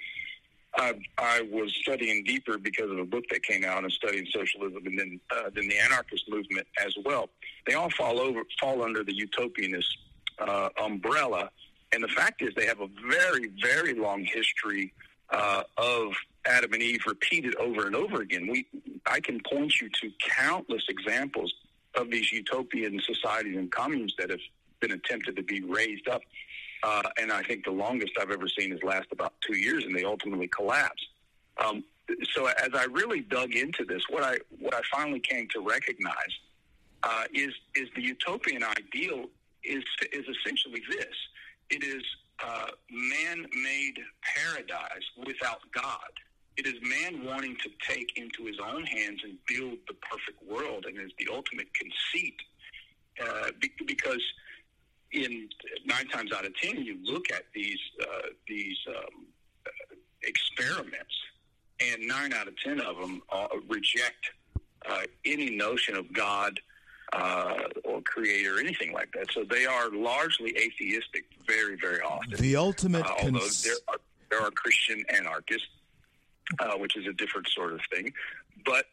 I, I was studying deeper because of a book that came out and studying socialism, and then uh, then the anarchist movement as well. They all fall over fall under the utopianist uh, umbrella. And the fact is, they have a very, very long history uh, of Adam and Eve repeated over and over again. We, I can point you to countless examples of these utopian societies and communes that have been attempted to be raised up. Uh, and I think the longest I've ever seen is last about two years, and they ultimately collapsed. Um, so as I really dug into this, what I what I finally came to recognize uh, is is the utopian ideal is is essentially this: it is uh, man-made paradise without God. It is man wanting to take into his own hands and build the perfect world, and is the ultimate conceit. Uh, be- because in nine times out of ten, you look at these uh, these um, experiments, and nine out of ten of them uh, reject uh, any notion of God uh, or creator or anything like that. So they are largely atheistic, very very often. The ultimate Uh, although cons- there are, there are Christian anarchists, uh, which is a different sort of thing. But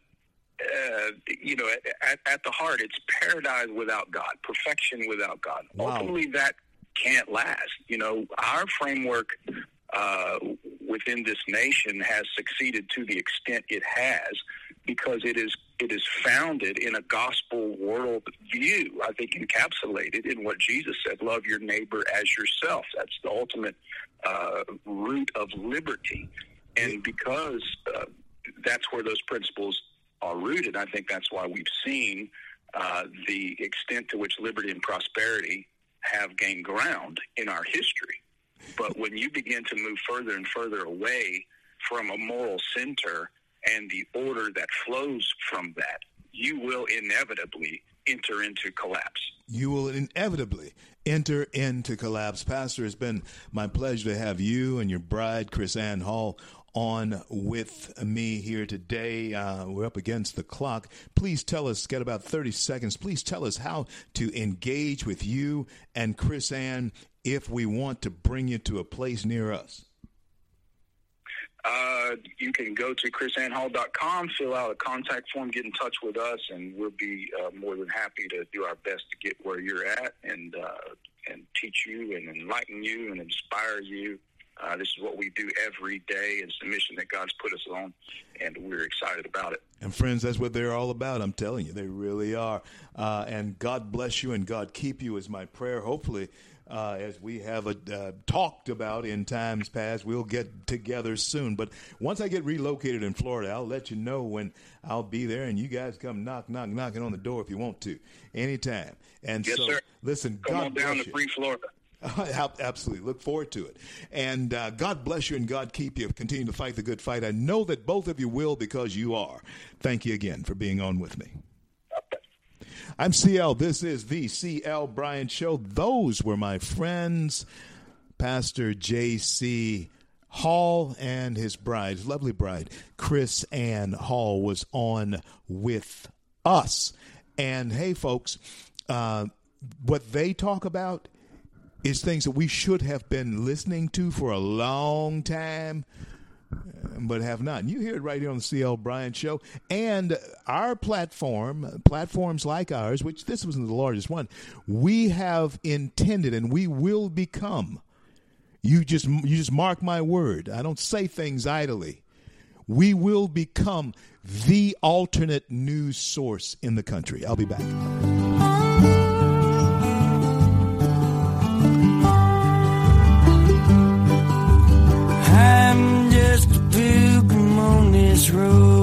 uh, you know, at, at, at the heart, it's paradise without God, perfection without God. Wow. Ultimately, that can't last. You know, our framework uh, within this nation has succeeded to the extent it has because it is it is founded in a gospel world view. I think encapsulated in what Jesus said: "Love your neighbor as yourself." That's the ultimate uh, root of liberty, and because uh, that's where those principles are rooted, I think that's why we've seen uh, the extent to which liberty and prosperity have gained ground in our history. But when you begin to move further and further away from a moral center and the order that flows from that, you will inevitably enter into collapse. you will inevitably enter into collapse. Pastor, it's been my pleasure to have you and your bride, KrisAnne Hall, on with me here today. Uh, we're up against the clock. Please tell us, get about 30 seconds. Please tell us how to engage with you and KrisAnne if we want to bring you to a place near us. Uh, you can go to krisannehall.com, fill out a contact form, get in touch with us, and we'll be uh, more than happy to do our best to get where you're at and uh, and teach you and enlighten you and inspire you. Uh, this is what we do every day. It's the mission that God's put us on, and we're excited about it. And friends, that's what they're all about. I'm telling you, they really are. Uh, and God bless you and God keep you is my prayer. Hopefully, uh, as we have uh, talked about in times past, we'll get together soon. But once I get relocated in Florida, I'll let you know when I'll be there, and you guys come knock, knock, knocking on the door if you want to, anytime. And Yes, so, sir. listen, Come God on down to. Free Florida. Absolutely. Look forward to it. And uh, God bless you and God keep you. Continue to fight the good fight. I know that both of you will because you are. Thank you again for being on with me. I'm CL. This is the CL Bryant Show. Those were my friends, Pastor J.C. Hall and his bride, lovely bride, KrisAnne Hall, was on with us. And hey, folks, uh, what they talk about is things that we should have been listening to for a long time. Uh, but have not. You hear it right here on the CL Bryant Show. And our platform, platforms like ours, which this wasn't the largest one, we have intended and we will become. You just you just mark my word. I don't say things idly. We will become the alternate news source in the country. I'll be back. This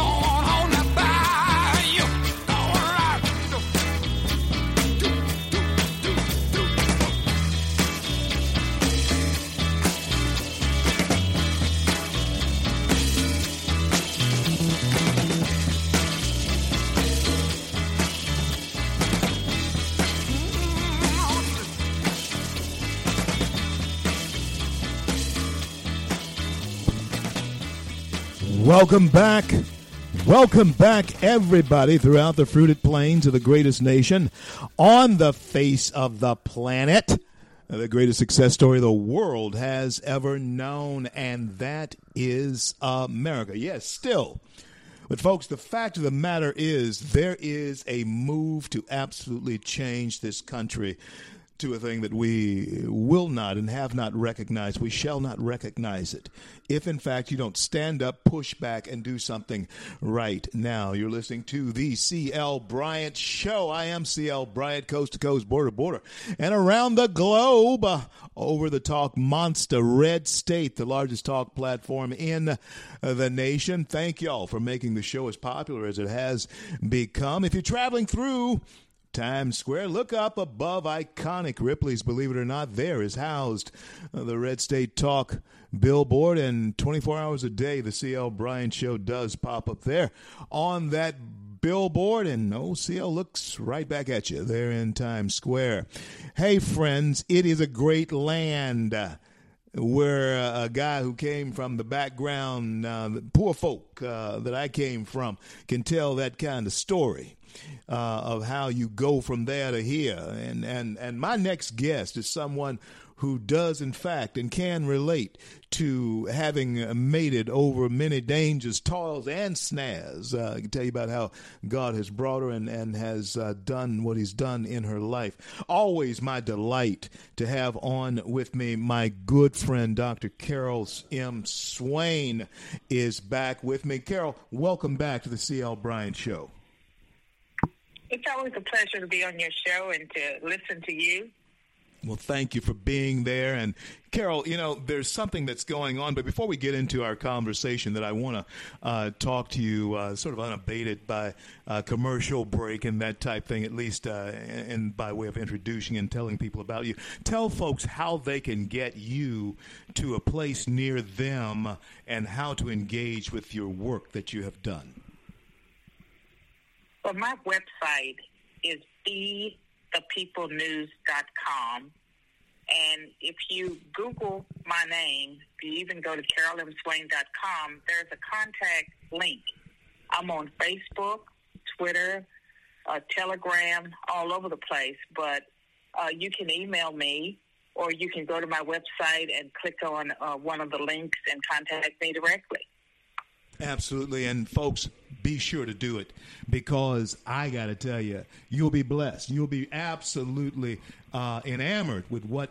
Welcome back. Welcome back, everybody, throughout the fruited plains of the greatest nation on the face of the planet. The greatest success story the world has ever known, and that is America. Yes, still. But, folks, the fact of the matter is there is a move to absolutely change this country to a thing that we will not and have not recognized. We shall not recognize it. If, in fact, you don't stand up, push back, and do something right now, you're listening to the CL Bryant Show. I am CL Bryant, coast to coast, border to border, and around the globe uh, over the talk monster, Red State, the largest talk platform in uh, the nation. Thank y'all for making the show as popular as it has become. If you're traveling through, Times Square. Look up above iconic Ripley's, believe it or not, there is housed uh, the Red State Talk billboard, and 24 hours a day, the CL Bryant Show does pop up there on that billboard, and OCL looks right back at you there in Times Square. Hey, friends, it is a great land. Uh, where uh, a guy who came from the background, uh, the poor folk uh, that I came from, can tell that kind of story. Uh, of how you go from there to here, and and and my next guest is someone who does in fact and can relate to having made it over many dangers, toils, and snares. Uh, I can tell you about how God has brought her and, and has uh, done what He's done in her life. Always my delight to have on with me my good friend, Dr. Carol M. Swain, is back with me. Carol, welcome back to the C.L. Bryant Show. It's always a pleasure to be on your show and to listen to you. Well, thank you for being there. And Carol, you know, there's something that's going on. But before we get into our conversation, that I want to uh, talk to you uh, sort of unabated by uh, commercial break and that type thing, at least, uh, and by way of introducing and telling people about you. Tell folks how they can get you to a place near them and how to engage with your work that you have done. Well, my website is bethepeoplenews.com. And if you Google my name, if you even go to carolmswain.com, there's a contact link. I'm on Facebook, Twitter, uh, Telegram, all over the place. But uh, you can email me or you can go to my website and click on uh, one of the links and contact me directly. Absolutely. And folks, be sure to do it because I got to tell you, you'll be blessed. You'll be absolutely uh, enamored with what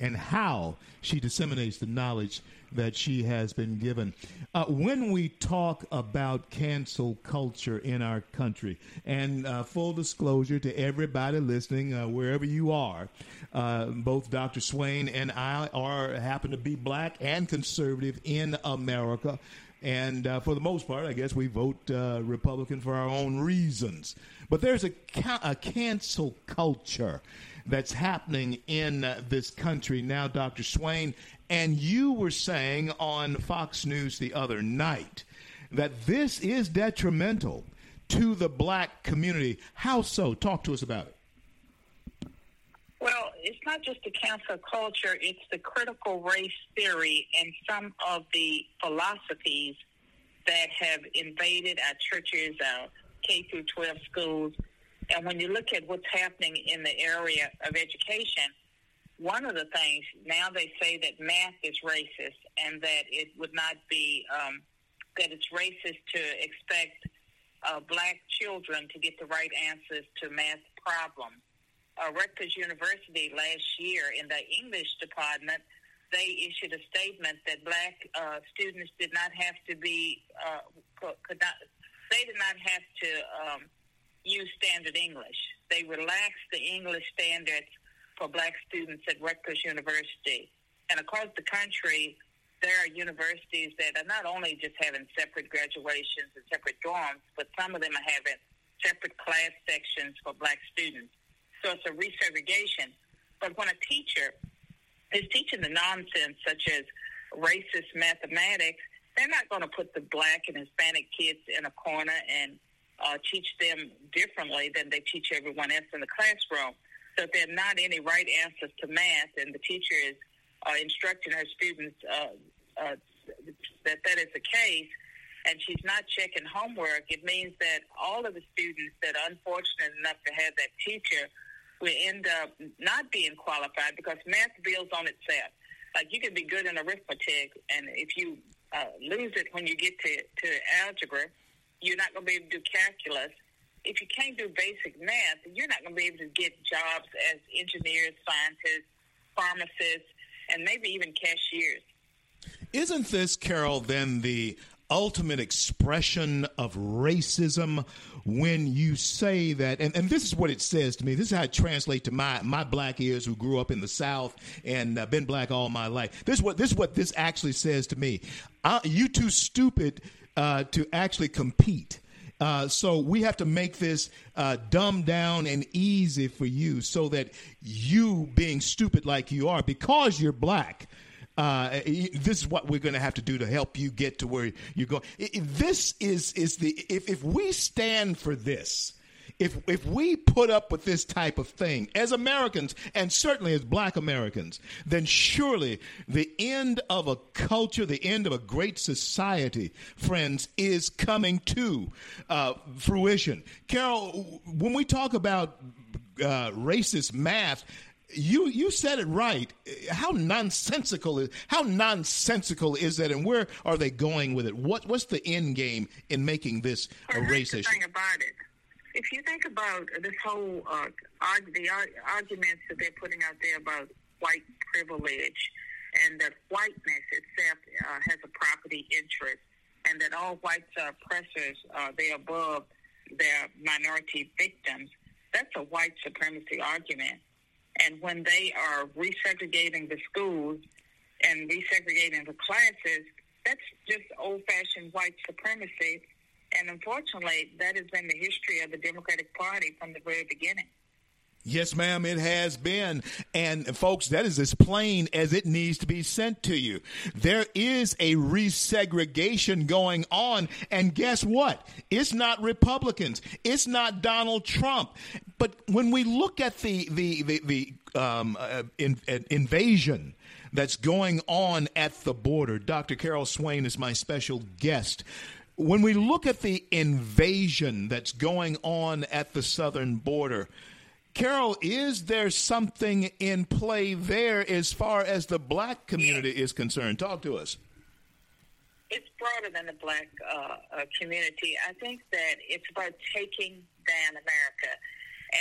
and how she disseminates the knowledge that she has been given. Uh, when we talk about cancel culture in our country, and uh, full disclosure to everybody listening, uh, wherever you are, uh, both Dr. Swain and I are happen to be black and conservative in America. And uh, for the most part, I guess we vote uh, Republican for our own reasons. But there's a, ca- a cancel culture that's happening in uh, this country now, Dr. Swain. And you were saying on Fox News the other night that this is detrimental to the black community. How so? Talk to us about it. Well, it's not just the cancel culture, it's the critical race theory and some of the philosophies that have invaded our churches, our K through 12 schools. And when you look at what's happening in the area of education, one of the things now they say that math is racist and that it would not be, um, that it's racist to expect uh, black children to get the right answers to math problems. Uh, Rutgers University last year in the English department, they issued a statement that black uh, students did not have to be, uh, could not, they did not have to um, use standard English. They relaxed the English standards for black students at Rutgers University. And across the country, there are universities that are not only just having separate graduations and separate dorms, but some of them are having separate class sections for black students. So it's a resegregation. But when a teacher is teaching the nonsense such as racist mathematics, they're not going to put the black and Hispanic kids in a corner and uh, teach them differently than they teach everyone else in the classroom. So if there are not any right answers to math, and the teacher is uh, instructing her students uh, uh, that that is the case, and she's not checking homework, it means that all of the students that are unfortunate enough to have that teacher will end up not being qualified because math builds on itself. Like you can be good in arithmetic, and if you uh, lose it when you get to, to algebra, you're not going to be able to do calculus. If you can't do basic math, you're not going to be able to get jobs as engineers, scientists, pharmacists, and maybe even cashiers. Isn't this, Carol, then the ultimate expression of racism when you say that and, and this is what it says to me. This is how it translates to my my black ears who grew up in the south and uh, been black all my life. This is what this is what this actually says to me. Uh, you too stupid uh, to actually compete. Uh, so we have to make this uh, dumbed down and easy for you so that you being stupid like you are because you're black uh, this is what we're going to have to do to help you get to where you're going. This is is the if if we stand for this. If, if we put up with this type of thing as Americans and certainly as black Americans, then surely the end of a culture, the end of a great society, friends, is coming to uh, fruition. Carol, when we talk about uh, racist math, you you said it right. How nonsensical is how nonsensical is that, and where are they going with it? What what's the end game in making this a well, race issue? Thing about it, if you think about this whole uh, arg- the ar- arguments that they're putting out there about white privilege and that whiteness itself uh, has a property interest, and that all whites are oppressors, uh, they're above their minority victims. That's a white supremacy argument and when they are resegregating the schools and resegregating the classes, that's just old fashioned white supremacy. And unfortunately, that has been the history of the Democratic Party from the very beginning. Yes, ma'am, it has been. And folks, that is as plain as it needs to be sent to you. There is a resegregation going on. And guess what? It's not Republicans. It's not Donald Trump. But when we look at the, the, the, the um, uh, in, uh, invasion, that's going on at the border. Dr. Carol Swain is my special guest. When we look at the invasion that's going on at the southern border, Carol, is there something in play there as far as the black community is concerned? Talk to us. It's broader than the black uh, uh, community. I think that it's about taking down America.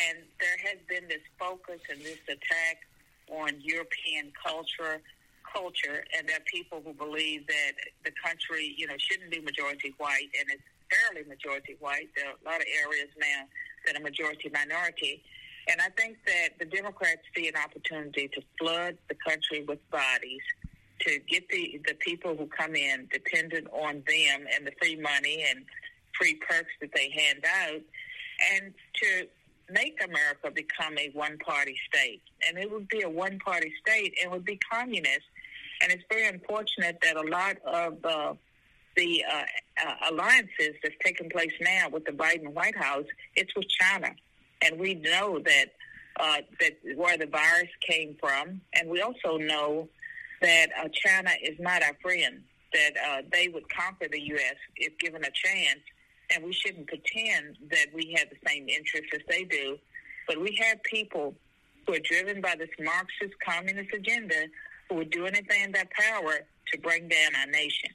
And there has been this focus and this attack on European culture, culture, and there are people who believe that the country, you know, shouldn't be majority white, and it's fairly majority white. There are a lot of areas now that are majority minority. And I think that the Democrats see an opportunity to flood the country with bodies to get the, the people who come in dependent on them and the free money and free perks that they hand out, and to make America become a one party state. And it would be a one party state and would be communist. And it's very unfortunate that a lot of uh, the uh, uh, alliances that's taking place now with the Biden White House, it's with China. And we know that uh, that where the virus came from, and we also know that uh, China is not our friend. That uh, they would conquer the U.S. if given a chance, and we shouldn't pretend that we have the same interests as they do. But we have people who are driven by this Marxist communist agenda who would do anything in their power to bring down our nation.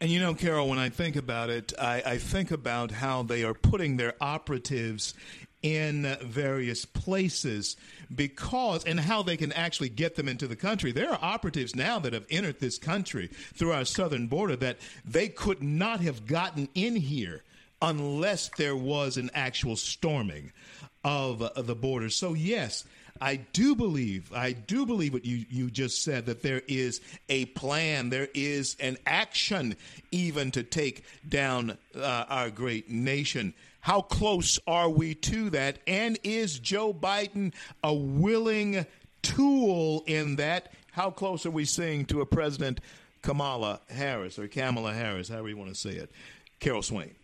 And you know, Carol, when I think about it, I, I, think about how they are putting their operatives in various places because and how they can actually get them into the country. There are operatives now that have entered this country through our southern border that they could not have gotten in here unless there was an actual storming of the border. So yes, I do believe, I do believe what you, you just said that there is a plan, there is an action even to take down uh, our great nation. How close are we to that? And is Joe Biden a willing tool in that? How close are we seeing to a President Kamala Harris or Kamala Harris, however you want to say it? Carol Swain.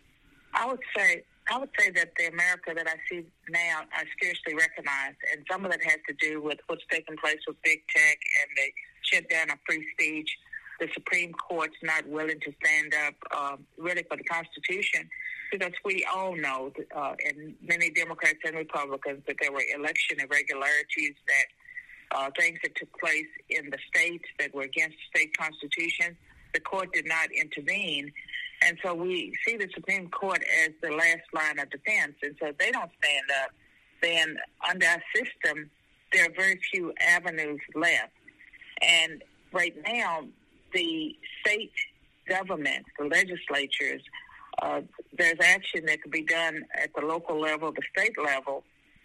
I would say I would say that the America that I see now I scarcely recognize, and some of it has to do with what's taking place with big tech and the shutdown of free speech. The Supreme Court's not willing to stand up um, really for the Constitution because we all know, uh, and many Democrats and Republicans, that there were election irregularities, that uh, things that took place in the states that were against state constitutions. The court did not intervene. And so we see the Supreme Court as the last line of defense. And so if they don't stand up, then under our system, there are very few avenues left. And right now, the state government, the legislatures, uh, there's action that could be done at the local level, the state level.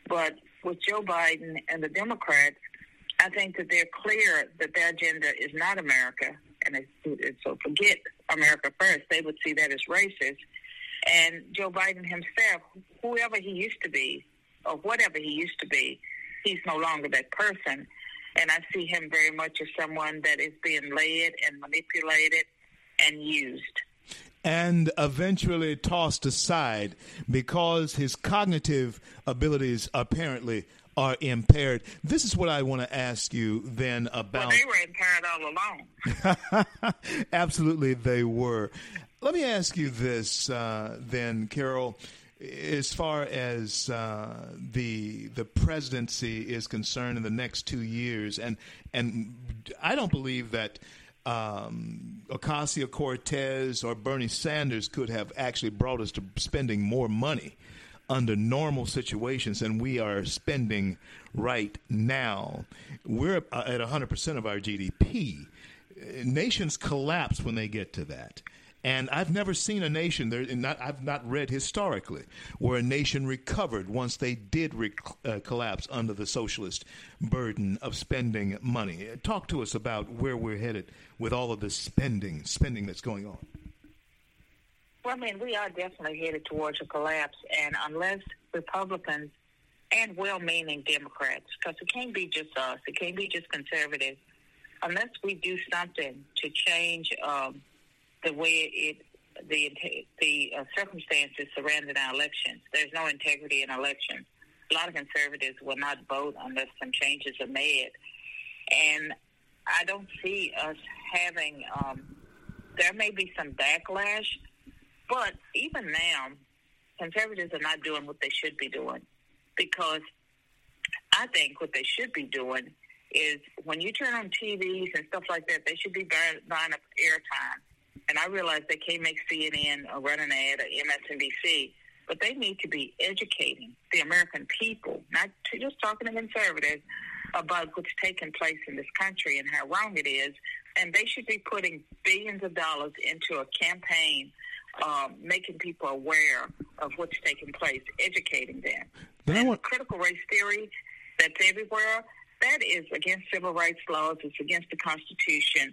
But with Joe Biden and the Democrats, I think that they're clear that their agenda is not America. And so forget America first. They would see that as racist. And Joe Biden himself, whoever he used to be, or whatever he used to be, he's no longer that person. And I see him very much as someone that is being led and manipulated and used and eventually tossed aside because his cognitive abilities apparently are impaired. This is what I want to ask you then about. Well, they were impaired all along. Absolutely, they were. Let me ask you this uh, then, Carol. As far as uh, the the presidency is concerned in the next two years, and and I don't believe that um, Ocasio Cortez or Bernie Sanders could have actually brought us to spending more money under normal situations than we are spending right now. We're at 100% of our GDP. Nations collapse when they get to that. And I've never seen a nation there, not, I've not read historically where a nation recovered once they did uh, collapse under the socialist burden of spending money. Talk to us about where we're headed with all of this spending, spending that's going on. Well, I mean, we are definitely headed towards a collapse, and unless Republicans and well-meaning Democrats, because it can't be just us, it can't be just conservatives, unless we do something to change. Um, the way it the the uh, circumstances surrounding our elections. There's no integrity in elections. A lot of conservatives will not vote unless some changes are made, and I don't see us having. Um, there may be some backlash, but even now, conservatives are not doing what they should be doing because I think what they should be doing is when you turn on TVs and stuff like that, they should be buying, buying up airtime and I realize they can't make CNN or run an ad or MSNBC, but they need to be educating the American people, not just talking to conservatives about what's taking place in this country and how wrong it is. And they should be putting billions of dollars into a campaign um, making people aware of what's taking place, educating them. I want critical race theory that's everywhere. That is against civil rights laws. It's against the Constitution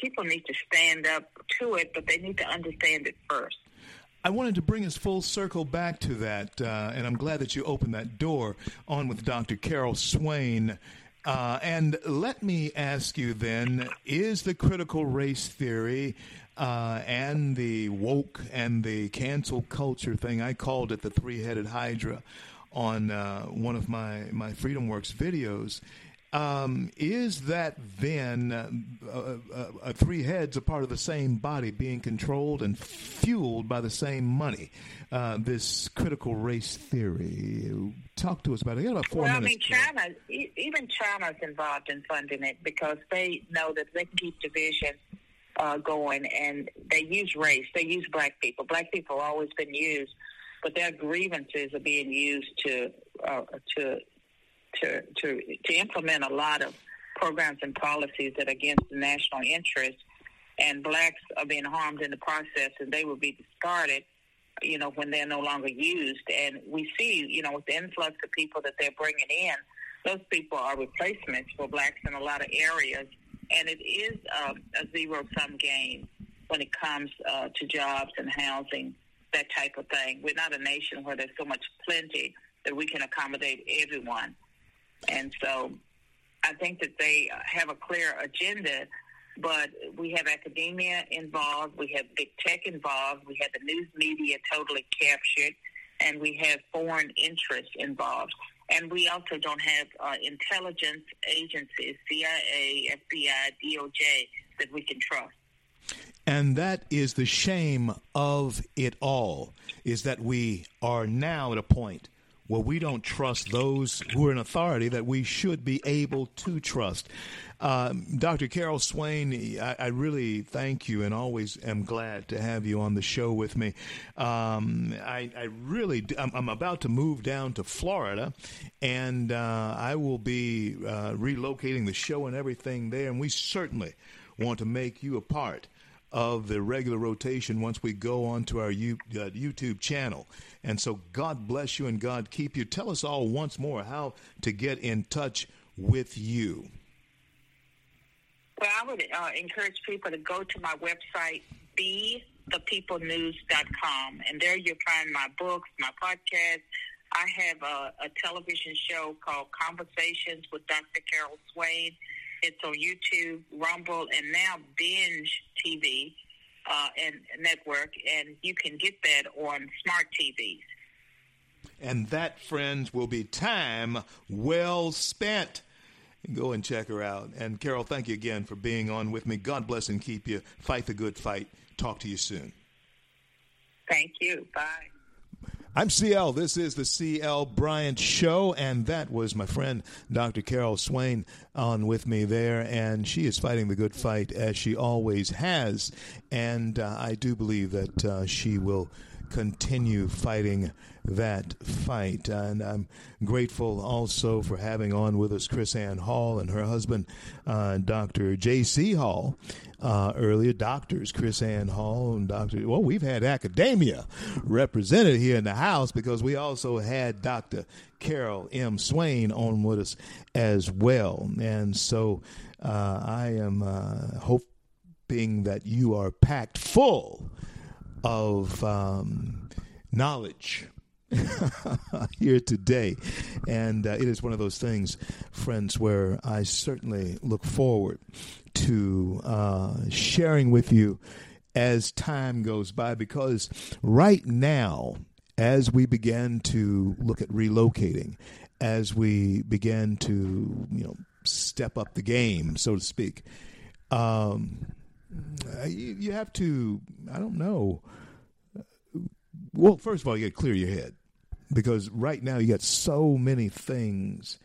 people need to stand up to it, but they need to understand it first. I wanted to bring us full circle back to that, uh, and I'm glad that you opened that door on with Dr. Carol Swain. Uh, and let me ask you then is the critical race theory uh, and the woke and the cancel culture thing, I called it the three headed hydra on uh, one of my, my FreedomWorks videos. Um, is that then uh, uh, uh, three heads a part of the same body being controlled and fueled by the same money? Uh, this critical race theory. Talk to us about it. got about four well, minutes. I mean, China, e- even China's involved in funding it because they know that they can keep division uh, going, and they use race. They use black people. Black people have always been used, but their grievances are being used to uh, to to to to implement a lot of programs and policies that are against the national interest, and blacks are being harmed in the process, and they will be discarded. You know, when they're no longer used, and we see, you know, with the influx of people that they're bringing in, those people are replacements for blacks in a lot of areas, and it is um, a zero sum game when it comes uh, to jobs and housing, that type of thing. We're not a nation where there's so much plenty that we can accommodate everyone. And so I think that they have a clear agenda, but we have academia involved, we have big tech involved, we have the news media totally captured, and we have foreign interests involved. And we also don't have uh, intelligence agencies, CIA, FBI, DOJ, that we can trust. And that is the shame of it all, is that we are now at a point where we don't trust those who are in authority that we should be able to trust. Um, Dr. Carol Swain, I, I, really thank you and always am glad to have you on the show with me. Um, I, I, really, I'm, I'm, about to move down to Florida, and uh, I will be uh, relocating the show and everything there, and we certainly want to make you a part of the regular rotation once we go on to our uh, YouTube channel. And so, God bless you and God keep you. Tell us all once more how to get in touch with you. Well, I would uh, encourage people to go to my website, bethepeoplenews.com, and there you'll find my books, my podcast. I have a, a television show called Conversations with Dr. Carol Swain. It's on YouTube, Rumble, and now Binge TV uh, and network, and you can get that on smart TVs. And that, friends, will be time well spent. Go and check her out. And Carol, thank you again for being on with me. God bless and keep you. Fight the good fight. Talk to you soon. Thank you. Bye. I'm CL. This is the CL Bryant Show, and that was my friend Dr. Carol Swain on with me there, and she is fighting the good fight as she always has, and uh, I do believe that uh, she will continue fighting that fight. And I'm grateful also for having on with us KrisAnne Hall and her husband, uh, Dr. J.C. Hall. Uh, earlier, doctors KrisAnne Hall and Dr. Well, we've had academia represented here in the house because we also had Dr. Carol M. Swain on with us as well. And so uh, I am uh, hoping that you are packed full of um, knowledge here today. And uh, it is one of those things, friends, where I certainly look forward to uh, sharing with you as time goes by because right now, as we begin to look at relocating, as we begin to, you know, step up the game, so to speak, um, you, you have to, I don't know. Well, first of all, you got to clear your head because right now you got so many things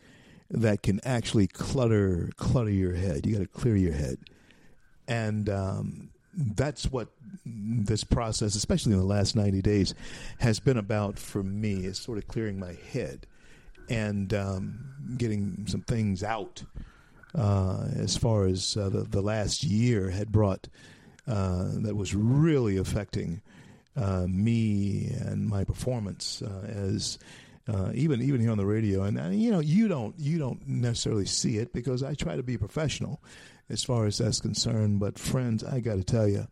that can actually clutter clutter your head. You got to clear your head, and um, that's what this process, especially in the last ninety days, has been about for me. Is sort of clearing my head and um, getting some things out. Uh, as far as uh, the, the last year had brought, uh, that was really affecting uh, me and my performance as even even here on the radio. And, and you know, you don't you don't necessarily see it because I try to be professional as far as that's concerned. But friends, I got to tell you,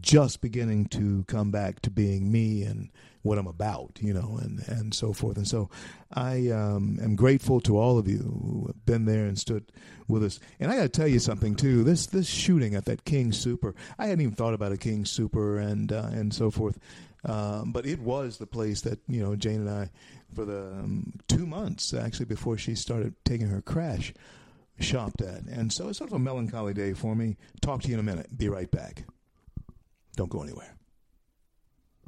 just beginning to come back to being me and what I'm about, you know, and and so forth. And so I um, am grateful to all of you who have been there and stood with us. And I got to tell you something too. This this shooting at that King Sooper, I hadn't even thought about a King Sooper and uh, and so forth. Um, but it was the place that you know Jane and I, for the um, two months actually before she started taking her crash, shopped at. And so it's sort of a melancholy day for me. Talk to you in a minute. Be right back. Don't go anywhere.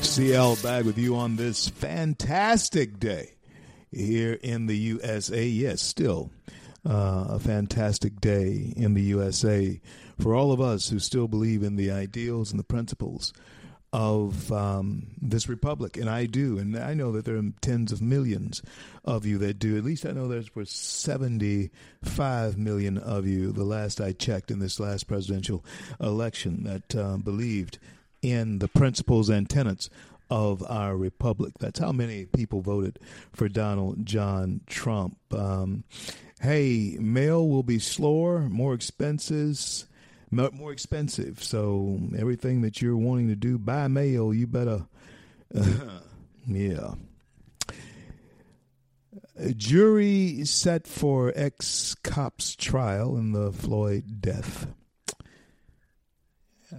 CL back with you on this fantastic day here in the USA. Yes, still uh, a fantastic day in the USA for all of us who still believe in the ideals and the principles of um, this republic, and I do, and I know that there are tens of millions of you that do. At least I know there were seventy-five million of you. The last I checked in this last presidential election, that uh, believed in the principles and tenets of our republic. That's how many people voted for Donald John Trump. Um, hey, mail will be slower, more expenses more expensive. So everything that you're wanting to do by mail, you better, uh, yeah. A jury set for ex cop's trial in the Floyd death.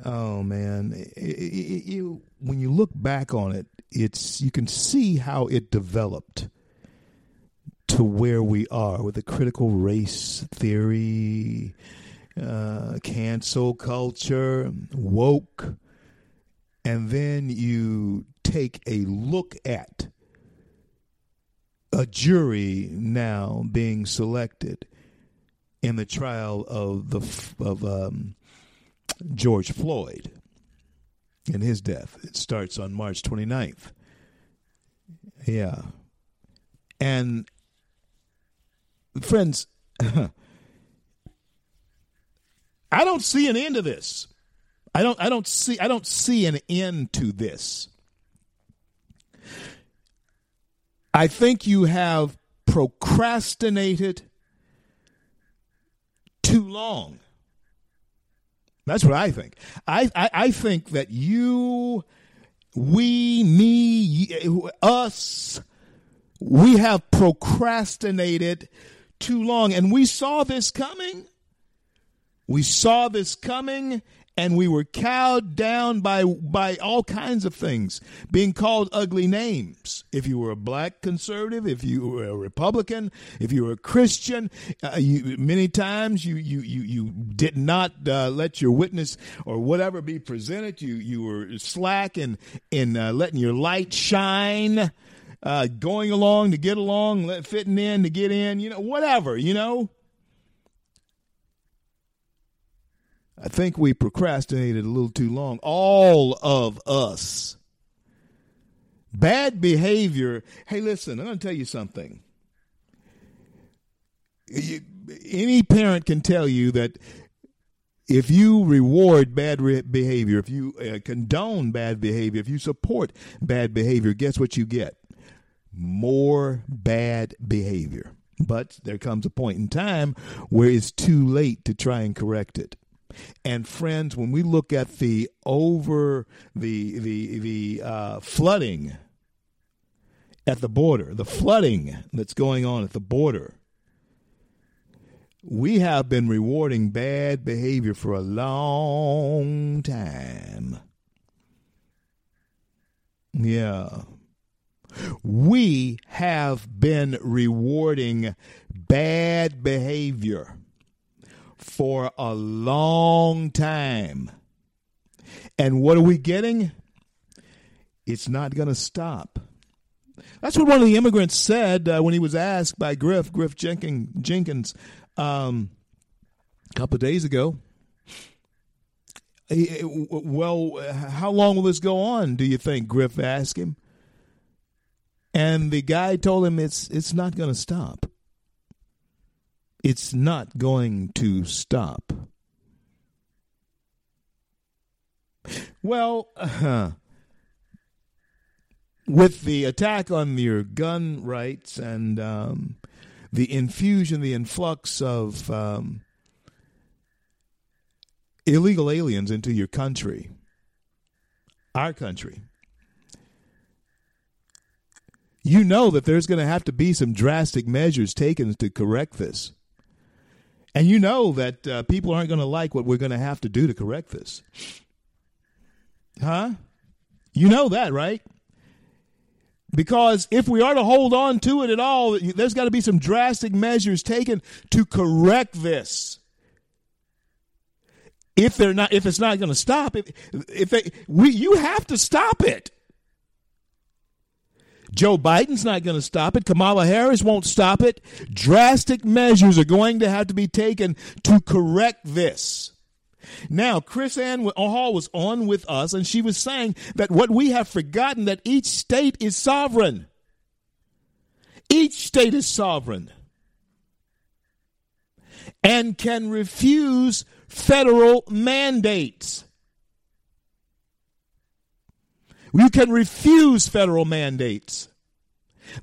Oh man, It- it- it- you when you look back on it, it's you can see how it developed to where we are with the critical race theory, uh, cancel culture, woke, and then you take a look at a jury now being selected in the trial of the of um, George Floyd and his death. It starts on March 29th. Yeah. And friends, I don't see an end to this. I don't I don't see I don't see an end to this. I think you have procrastinated too long. That's what I think. I, I, I think that you, we, me, us, we have procrastinated too long. And we saw this coming. We saw this coming and we were cowed down by by all kinds of things, being called ugly names. If you were a black conservative, if you were a Republican, if you were a Christian, uh, you, many times you you you you did not uh, let your witness or whatever be presented. You you were slack in in uh, letting your light shine. Uh, going along to get along, fitting in to get in, you know, whatever, you know. I think we procrastinated a little too long. All of us. Bad behavior. Hey, listen, I'm going to tell you something. You- any parent can tell you that if you reward bad re- behavior, if you uh, condone bad behavior, if you support bad behavior, guess what you get? More bad behavior. But there comes a point in time where it's too late to try and correct it. And friends, when we look at the over the the the uh, flooding at the border, the flooding that's going on at the border, we have been rewarding bad behavior for a long time. Yeah. We have been rewarding bad behavior for a long time. And what are we getting? It's not going to stop. That's what one of the immigrants said uh, when he was asked by Griff, Griff Jenkins, Jenkins um, a couple of days ago. He, well, how long will this go on, do you think? Griff asked him. And the guy told him it's it's not going to stop. It's not going to stop. Well, uh, with the attack on your gun rights and um, the infusion, the influx of um, illegal aliens into your country, our country, you know that there's going to have to be some drastic measures taken to correct this. And you know that uh, people aren't going to like what we're going to have to do to correct this. Huh? You know that, right? Because if we are to hold on to it at all, there's got to be some drastic measures taken to correct this. If they're not, if it's not going to stop, if if they, we, you have to stop it. Joe Biden's not going to stop it. Kamala Harris won't stop it. Drastic measures are going to have to be taken to correct this. Now, KrisAnne Hall was on with us, and she was saying that what we have forgotten that each state is sovereign. Each state is sovereign and can refuse federal mandates. You can refuse federal mandates.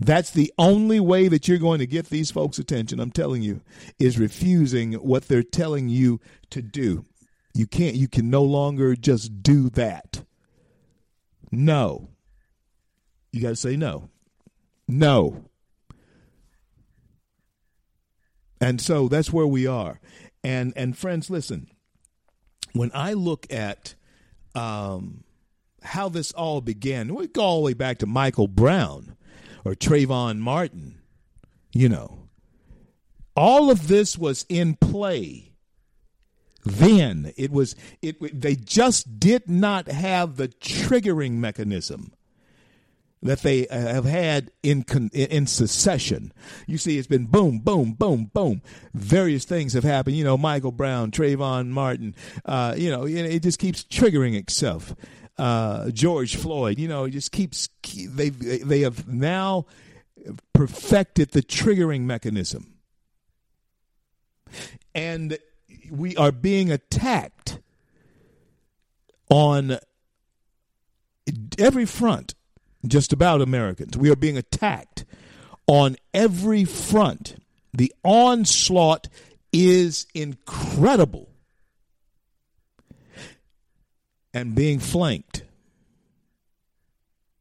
That's the only way that you're going to get these folks' attention, I'm telling you, is refusing what they're telling you to do. You can't, you can no longer just do that. No. You got to say no. No. And so that's where we are. And and friends, listen. When I look at um, how this all began. We go all the way back to Michael Brown or Trayvon Martin. You know, all of this was in play. Then it was it. They just did not have the triggering mechanism that they have had in in secession. You see, it's been boom, boom, boom, boom. Various things have happened. You know, Michael Brown, Trayvon Martin. Uh, you know, it just keeps triggering itself uh, George Floyd. You know, just keeps they they have now perfected the triggering mechanism, and we are being attacked on every front. Just about Americans, we are being attacked on every front. The onslaught is incredible and being flanked.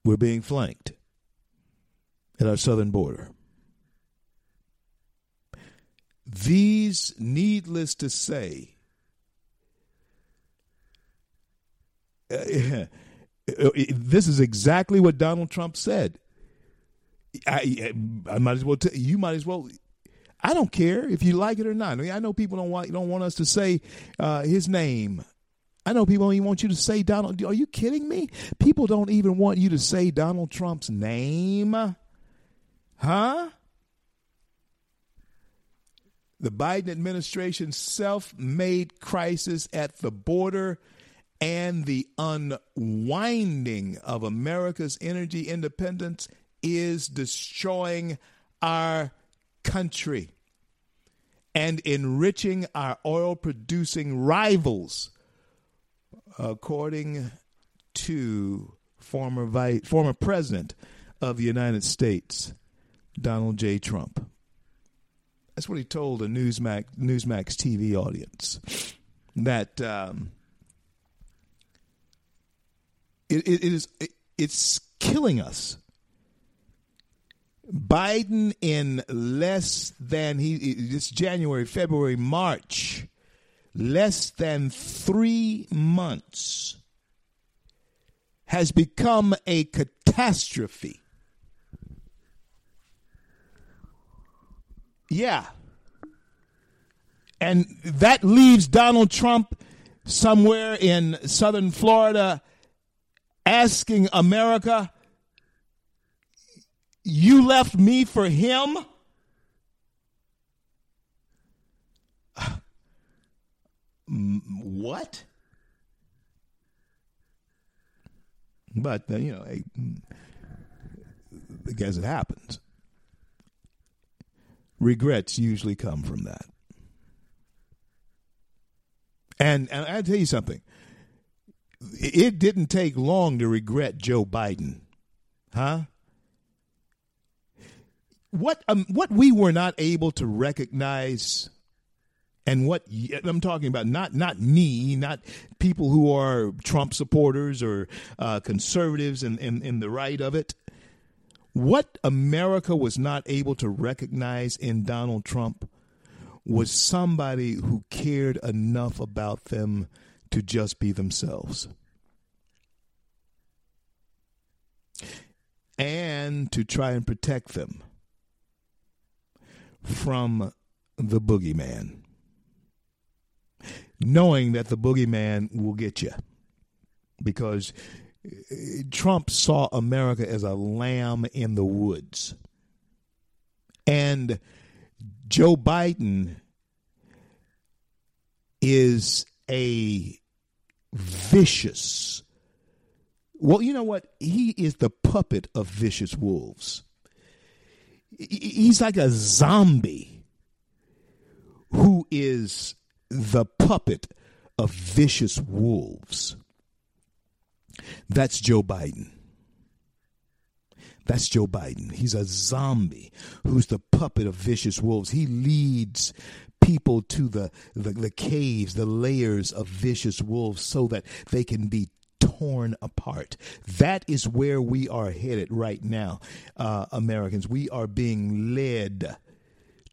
We're being flanked at our southern border. These, needless to say, uh, this is exactly what Donald Trump said. I, I might as well. T- you might as well. I don't care if you like it or not. I, mean, I know people don't want don't want us to say uh, his name I know people don't even want you to say Donald. Are you kidding me? People don't even want you to say Donald Trump's name. Huh? The Biden administration's self made crisis at the border and the unwinding of America's energy independence is destroying our country and enriching our oil producing rivals according to former vice, former president of the United States, Donald J. Trump. That's what he told a Newsmax Newsmax TV audience that um, it, it is it, it's killing us. Biden in less than he this January, February, March, less than three months has become a catastrophe. Yeah. And that leaves Donald Trump somewhere in southern Florida asking America, You left me for him? What? But, uh, you know, I, guess it happens. Regrets usually come from that. And, and I tell you something. It didn't take long to regret Joe Biden, huh? What um, what we were not able to recognize, and what I'm talking about, not not me, not people who are Trump supporters or uh, conservatives in, in, in the right of it. What America was not able to recognize in Donald Trump was somebody who cared enough about them to just be themselves. And to try and protect them from the boogeyman. Knowing that the boogeyman will get you. Because eh, Trump saw America as a lamb in the woods. And Joe Biden is a vicious. Well, you know what? He is the puppet of vicious wolves. He's like a zombie who is the puppet of vicious wolves. That's Joe Biden. That's Joe Biden. He's a zombie who's the puppet of vicious wolves. He leads people to the, the, the caves, the layers of vicious wolves so that they can be torn apart. That is where we are headed right now, uh, Americans. We are being led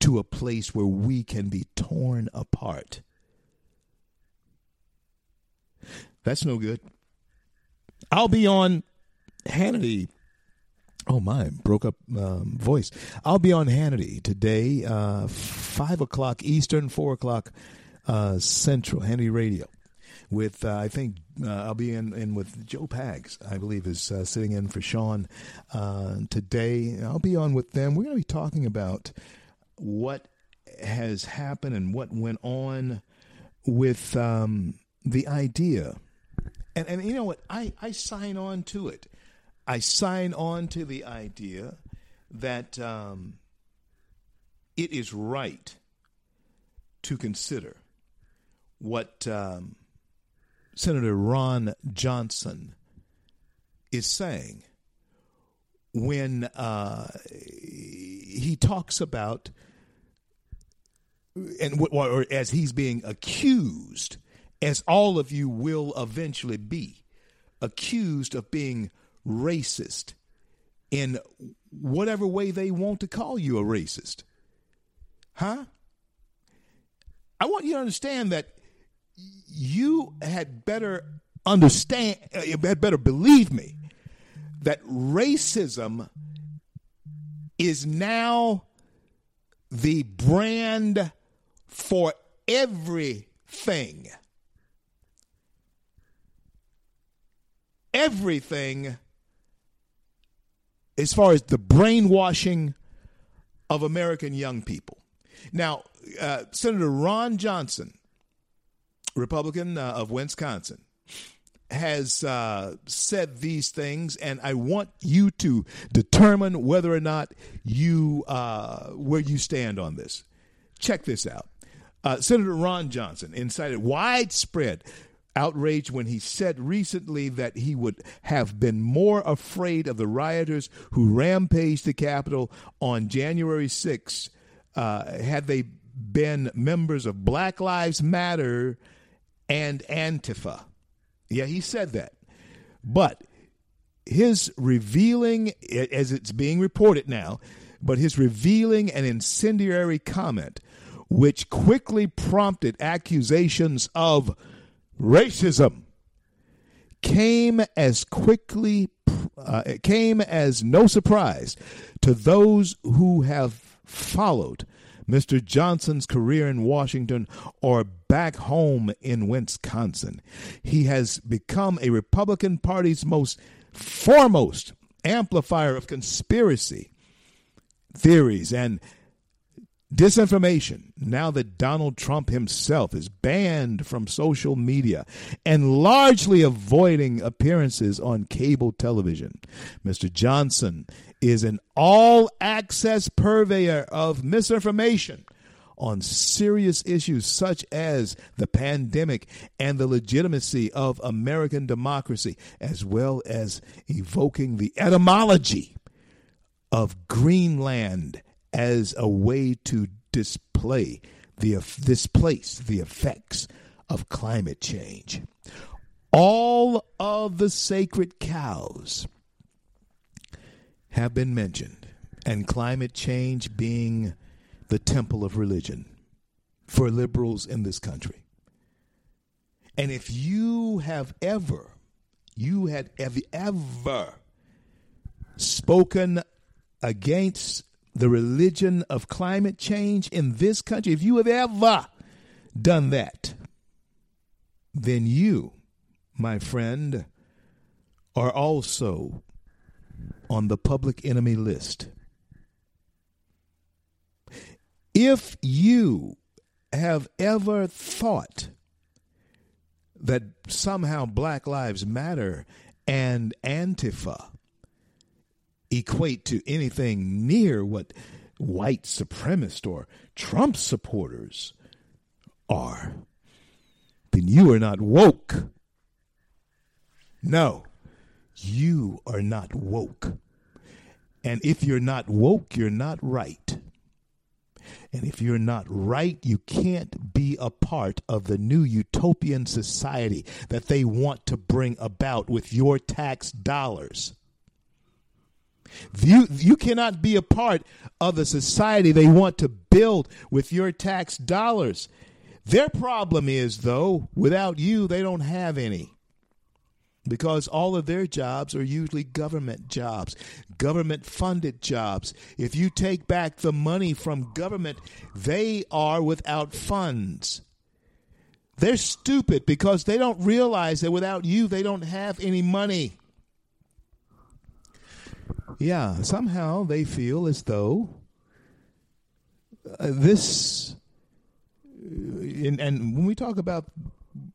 to a place where we can be torn apart. That's no good. I'll be on Hannity Oh my, broke up um, voice. I'll be on Hannity today, uh, five o'clock Eastern, four o'clock uh, Central. Hannity Radio, with uh, I think uh, I'll be in, in with Joe Pags. I believe is uh, sitting in for Sean uh, today. I'll be on with them. We're going to be talking about what has happened and what went on with um, the idea. And and you know what? I I sign on to it I sign on to the idea that um, it is right to consider what um, Senator Ron Johnson is saying when uh, he talks about, and or as he's being accused, as all of you will eventually be, accused of being racist in whatever way they want to call you a racist. Huh? I want you to understand that you had better understand, uh, you had better believe me, that racism is now the brand for everything. Everything as far as the brainwashing of American young people. Now, uh, Senator Ron Johnson, Republican uh, of Wisconsin, has uh, said these things, and I want you to determine whether or not you uh, where you stand on this. Check this out. Uh, Senator Ron Johnson incited widespread outraged when he said recently that he would have been more afraid of the rioters who rampaged the Capitol on January 6th uh, had they been members of Black Lives Matter and Antifa. Yeah, he said that. But his revealing, as it's being reported now, but his revealing and incendiary comment, which quickly prompted accusations of racism, came as quickly, uh, it came as no surprise to those who have followed Mr. Johnson's career in Washington or back home in Wisconsin. He has become a Republican Party's most foremost amplifier of conspiracy theories and disinformation now that Donald Trump himself is banned from social media and largely avoiding appearances on cable television. Mr. Johnson is an all access purveyor of misinformation on serious issues such as the pandemic and the legitimacy of American democracy, as well as evoking the etymology of Greenland as a way to display the displace the effects of climate change. All of the sacred cows have been mentioned, and climate change being the temple of religion for liberals in this country. And if you have ever, you had ever, ever spoken against the religion of climate change in this country, if you have ever done that, then you, my friend, are also on the public enemy list. If you have ever thought that somehow Black Lives Matter and Antifa equate to anything near what white supremacist or Trump supporters are, then you are not woke. No, you are not woke. And if you're not woke, you're not right. And if you're not right, you can't be a part of the new utopian society that they want to bring about with your tax dollars. You, you cannot be a part of the society they want to build with your tax dollars. Their problem is, though, without you, they don't have any because all of their jobs are usually government jobs, government funded jobs. If you take back the money from government, they are without funds. They're stupid because they don't realize that without you, they don't have any money. Yeah, somehow they feel as though uh, this, and, and when we talk about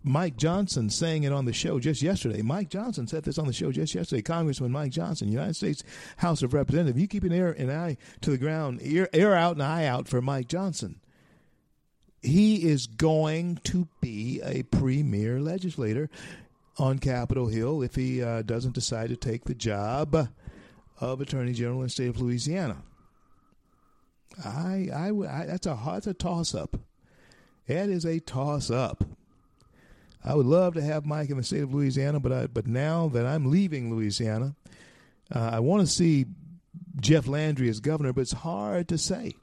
Mike Johnson saying it on the show just yesterday. Mike Johnson said this on the show just yesterday. Congressman Mike Johnson, United States House of Representatives. You keep an ear and eye to the ground, ear, ear out and eye out for Mike Johnson. He is going to be a premier legislator on Capitol Hill if he uh, doesn't decide to take the job of Attorney General in the state of Louisiana. I, I, I that's a that's a toss up. That is a toss up. I would love to have Mike in the state of Louisiana, but I, but now that I'm leaving Louisiana, uh, I want to see Jeff Landry as governor, but it's hard to say.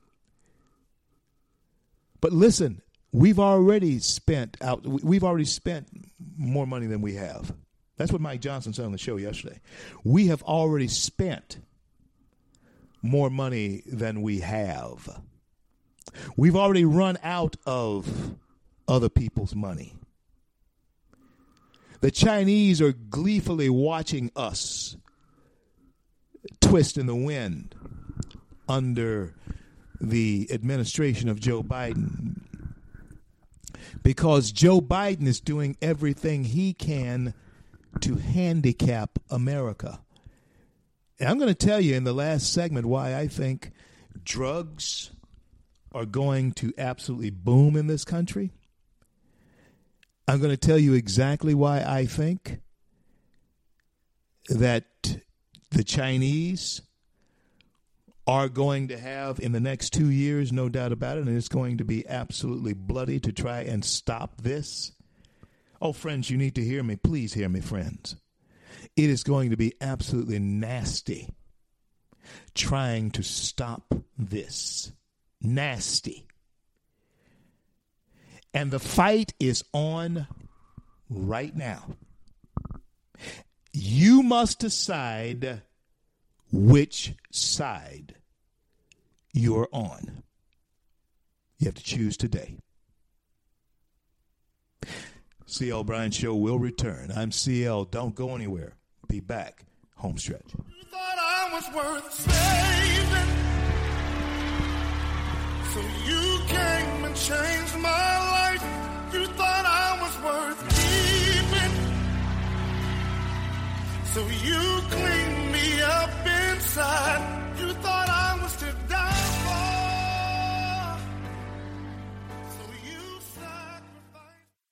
But listen, we've already spent out. We've already spent more money than we have. That's what Mike Johnson said on the show yesterday. We have already spent more money than we have. We've already run out of other people's money. The Chinese are gleefully watching us twist in the wind under the administration of Joe Biden because Joe Biden is doing everything he can to handicap America. And I'm going to tell you in the last segment why I think drugs are going to absolutely boom in this country. I'm going to tell you exactly why I think that the Chinese are going to have in the next two years, no doubt about it, and it's going to be absolutely bloody to try and stop this. Oh, friends, you need to hear me. Please hear me, friends. It is going to be absolutely nasty trying to stop this. Nasty. And the fight is on right now. You must decide which side you're on. You have to choose today. CL Bryant Show will return. I'm CL. Don't go anywhere. Be back. Home stretch. You thought I was worth saving. So you came and changed my life. You thought I was worth keeping. So you cleaned me up inside.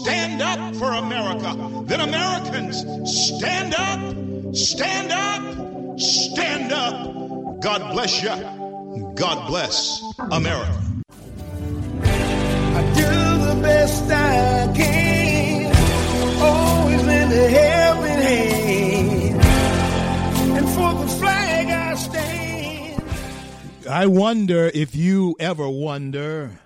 Stand up for America. Then Americans, stand up, stand up, stand up. God bless you. God bless America. I do the best I can. Always lend a helping hand. And for the flag I stand. I wonder if you ever wonder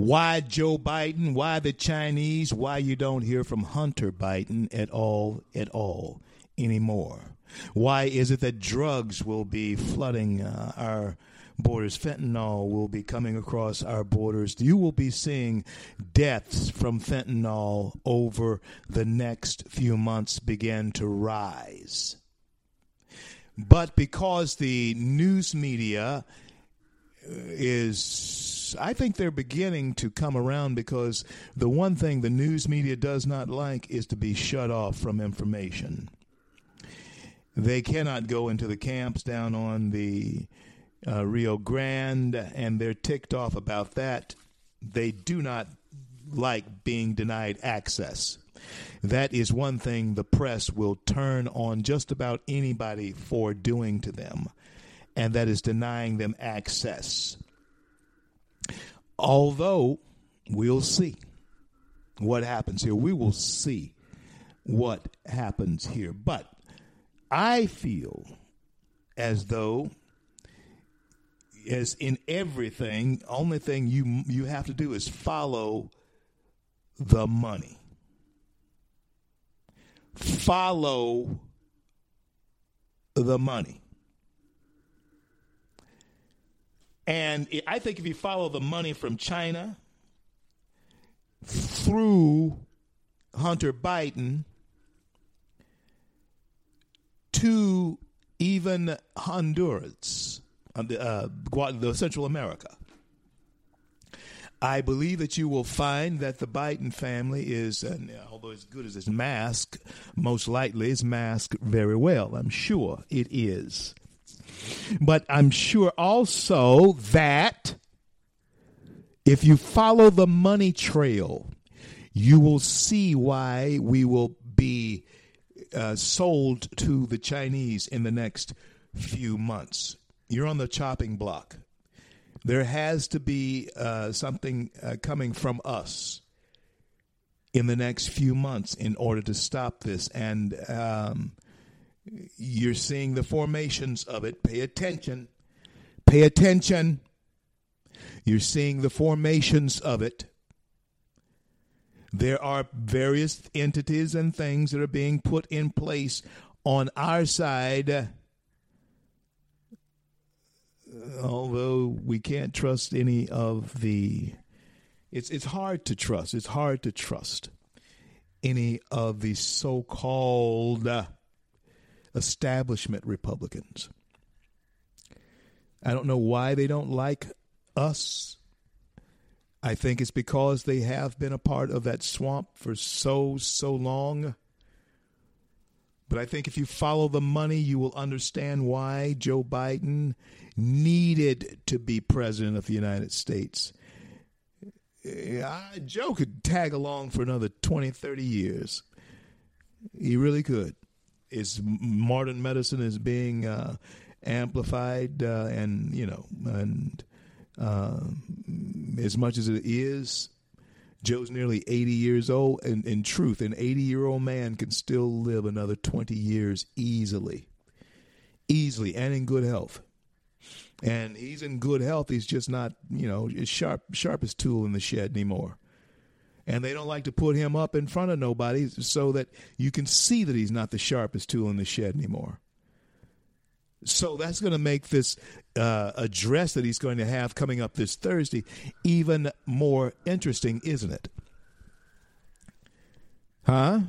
why Joe Biden, why the Chinese, why you don't hear from Hunter Biden at all, at all anymore. Why is it that drugs will be flooding uh, our borders? Fentanyl will be coming across our borders. You will be seeing deaths from fentanyl over the next few months begin to rise. But because the news media is I think they're beginning to come around because the one thing the news media does not like is to be shut off from information. They cannot go into the camps down on the uh, Rio Grande, and they're ticked off about that. They do not like being denied access. That is one thing the press will turn on just about anybody for doing to them, and that is denying them access. Although we'll see what happens here. We will see what happens here. But I feel as though as in everything, only thing you you have to do is follow the money. Follow the money. And it- I think if you follow the money from China through Hunter Biden to even Honduras, uh, the, uh, Central America, I believe that you will find that the Biden family is, although as good as his mask, most likely is masked very well. I'm sure it is. But I'm sure also that if you follow the money trail, you will see why we will be uh, sold to the Chinese in the next few months. You're on the chopping block. There has to be uh, something uh, coming from us in the next few months in order to stop this. And um, you're seeing the formations of it. Pay attention. Pay attention. You're seeing the formations of it. There are various entities and things that are being put in place on our side. Although we can't trust any of the it's it's hard to trust. It's hard to trust any of the so-called uh, establishment Republicans. I don't know why they don't like us. I think it's because they have been a part of that swamp for so, so long. But I think if you follow the money, you will understand why Joe Biden needed to be president of the United States. Joe could tag along for another 20, 30 years. He really could. His modern medicine is being uh, amplified, uh, and you know, and uh, as much as it is, Joe's nearly 80 years old. And in truth, an 80 year old man can still live another 20 years easily, easily, and in good health. And he's in good health. He's just not, you know, sharp, sharpest tool in the shed anymore. And they don't like to put him up in front of nobody so that you can see that he's not the sharpest tool in the shed anymore. So that's going to make this uh, address that he's going to have coming up this Thursday even more interesting, isn't it? Huh?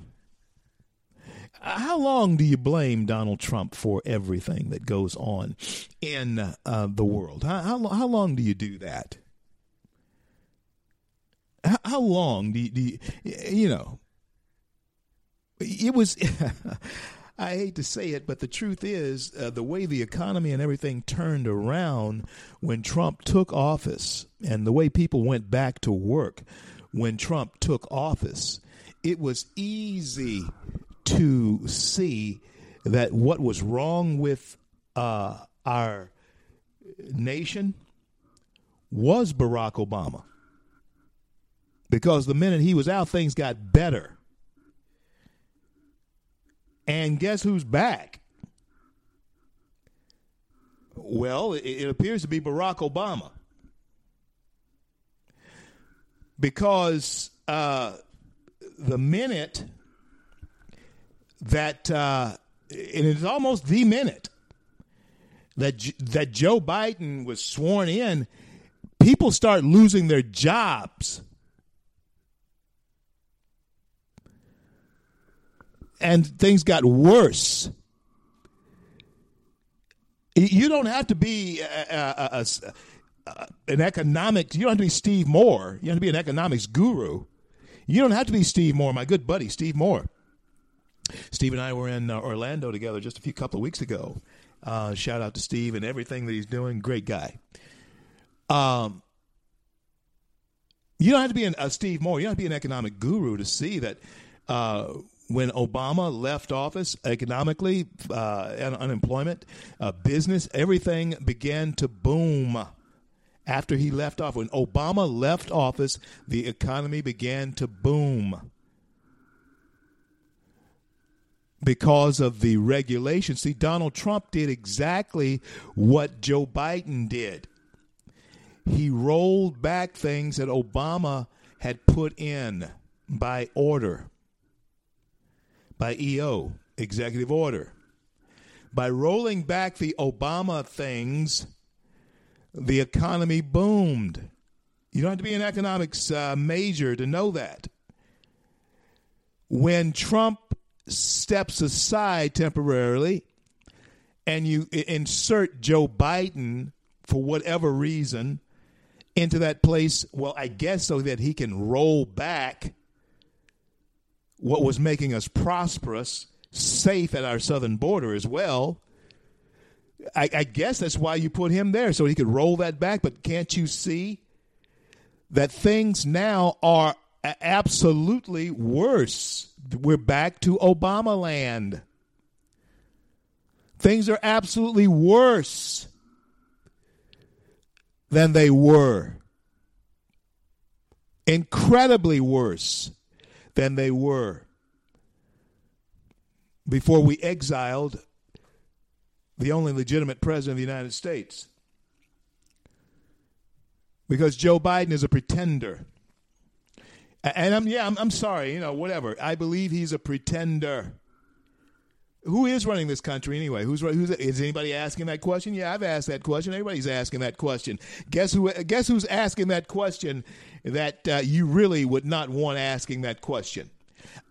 How long do you blame Donald Trump for everything that goes on in uh, the world? How, how, how long do you do that? How, how long do you, do you, you know, it was. I hate to say it, but the truth is, uh, the way the economy and everything turned around when Trump took office, and the way people went back to work when Trump took office, it was easy to see that what was wrong with uh, our nation was Barack Obama. Because the minute he was out, things got better. And guess who's back? Well, it, it appears to be Barack Obama. Because uh, the minute that, uh, and it's almost the minute that that Joe Biden was sworn in, people start losing their jobs. And things got worse. You don't have to be a, a, a, an economics. You don't have to be Steve Moore. You don't have to be an economics guru. You don't have to be Steve Moore, my good buddy, Steve Moore. Steve and I were in uh, Orlando together just a few couple of weeks ago. Uh, shout out to Steve and everything that he's doing. Great guy. Um, you don't have to be an, a Steve Moore. You don't have to be an economic guru to see that uh, when Obama left office, economically, uh, unemployment, uh, business, everything began to boom after he left off. When Obama left office, the economy began to boom because of the regulation. See, Donald Trump did exactly what Joe Biden did. He rolled back things that Obama had put in by order by EO, executive order. By rolling back the Obama things, the economy boomed. You don't have to be an economics uh, major to know that. When Trump steps aside temporarily and you insert Joe Biden for whatever reason into that place, well, I guess so that he can roll back what was making us prosperous, safe at our southern border as well. I, I, guess that's why you put him there, so he could roll that back. But can't you see that things now are absolutely worse? We're back to Obama land. Things are absolutely worse than they were. Incredibly worse than they were before we exiled the only legitimate president of the United States. Because Joe Biden is a pretender. And I'm yeah, I'm, I'm sorry, you know, whatever. I believe he's a pretender. Who is running this country anyway? Who's who's is anybody asking that question? Yeah, I've asked that question. Everybody's asking that question. Guess who? Guess who's asking that question that uh, you really would not want asking that question?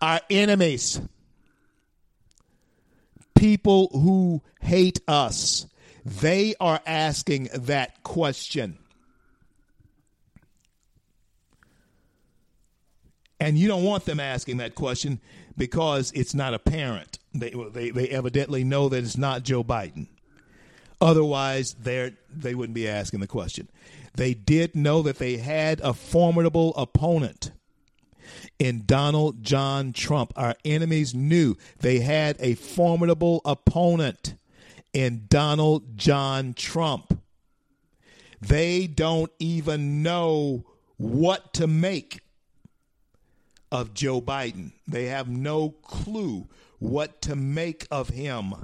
Our enemies, people who hate us, They are asking that question. And you don't want them asking that question because it's not apparent. They, they, they evidently know that it's not Joe Biden. Otherwise, they they wouldn't be asking the question. They did know that they had a formidable opponent in Donald John Trump. Our enemies knew they had a formidable opponent in Donald John Trump. They don't even know what to make of Joe Biden. They have no clue what to make of him.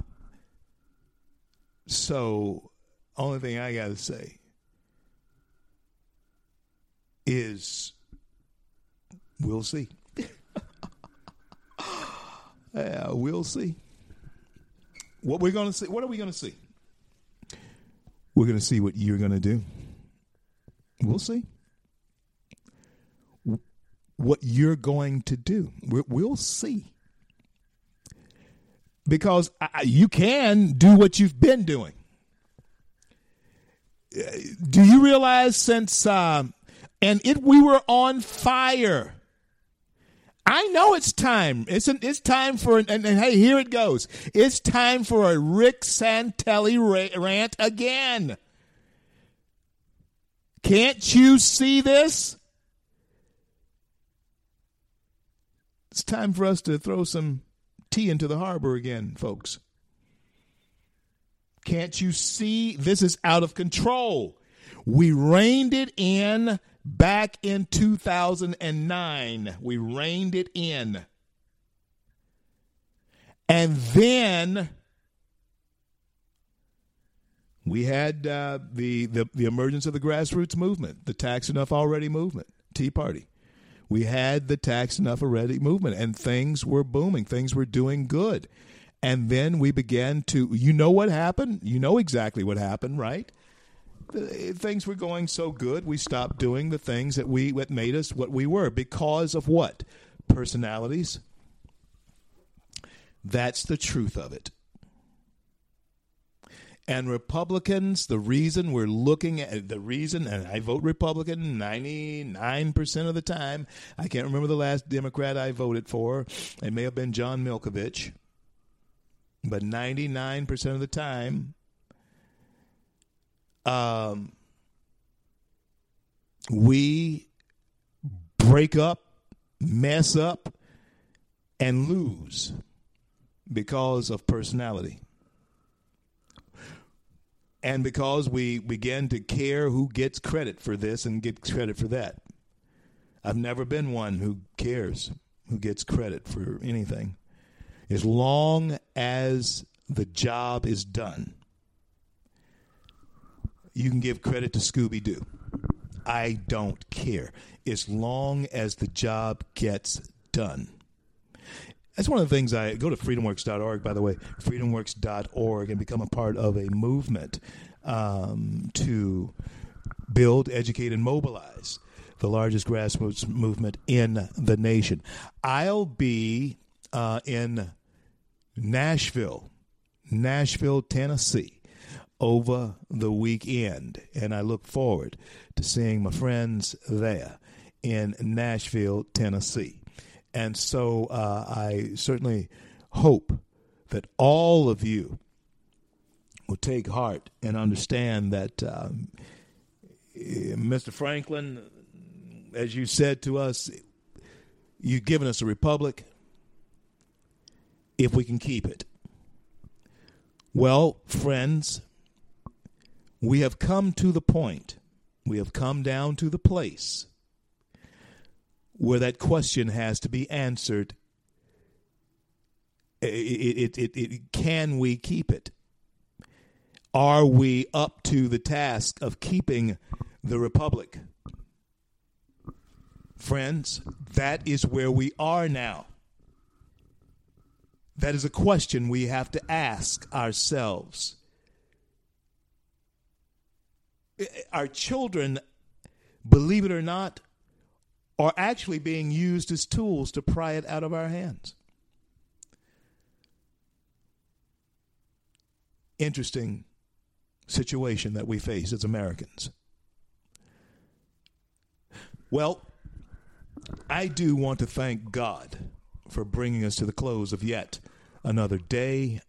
So, only thing I got to say is we'll see. yeah, we'll see. What we're going to see, what are we going to see? We're going to see what you're going to do. We'll see what you're going to do. We'll see. Because you can do what you've been doing. Do you realize since, uh, and it we were on fire. I know it's time. It's an, it's time for and, and, hey, here it goes. It's time for a Rick Santelli rant again. Can't you see this? It's time for us to throw some tea into the harbor again, folks. Can't you see? This is out of control. We reined it in back in 2009. We reined it in. And then we had uh, the, the, the emergence of the grassroots movement, the Tax Enough Already movement, Tea Party we had the tax enough already movement and things were booming. Things were doing good. And then we began to you know what happened? You know exactly what happened right? Things were going so good we stopped doing the things that we that made us what we were. Because of what? Personalities. That's the truth of it and Republicans, the reason we're looking at the reason, and I vote Republican 99% of the time. I can't remember the last Democrat I voted for. It may have been John Milkovich. But 99% of the time, um, we break up, mess up, and lose because of personality and because we begin to care who gets credit for this and gets credit for that. I've never been one who cares who gets credit for anything. As long as the job is done, you can give credit to Scooby Doo. I don't care. As long as the job gets done. That's one of the things I go to freedomworks.org, by the way, freedomworks.org, and become a part of a movement um, to build, educate, and mobilize the largest grassroots movement in the nation. I'll be uh, in Nashville, Nashville, Tennessee, over the weekend, and I look forward to seeing my friends there in Nashville, Tennessee. And so uh, I certainly hope that all of you will take heart and understand that um, Mr. Franklin, as you said to us, you've given us a republic if we can keep it. Well, friends, we have come to the point, we have come down to the place where that question has to be answered. It, it, it, it, can we keep it? Are we up to the task of keeping the republic? Friends, that is where we are now. That is a question we have to ask ourselves. Our children, believe it or not, are actually being used as tools to pry it out of our hands. Interesting situation that we face as Americans. Well, I do want to thank God for bringing us to the close of yet another day.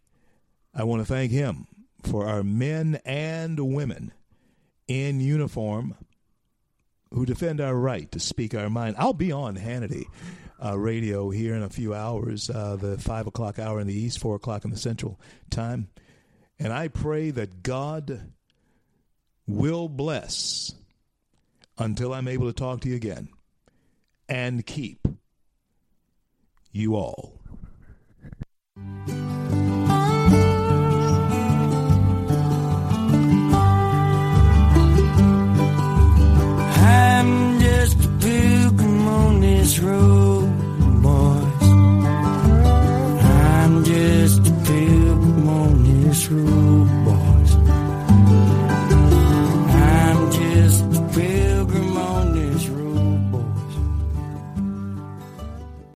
I want to thank Him for our men and women in uniform who defend our right to speak our mind. I'll be on Hannity uh, radio here in a few hours, uh, the five o'clock hour in the east, four o'clock in the central time. And I pray that God will bless until I'm able to talk to you again and keep you all. True.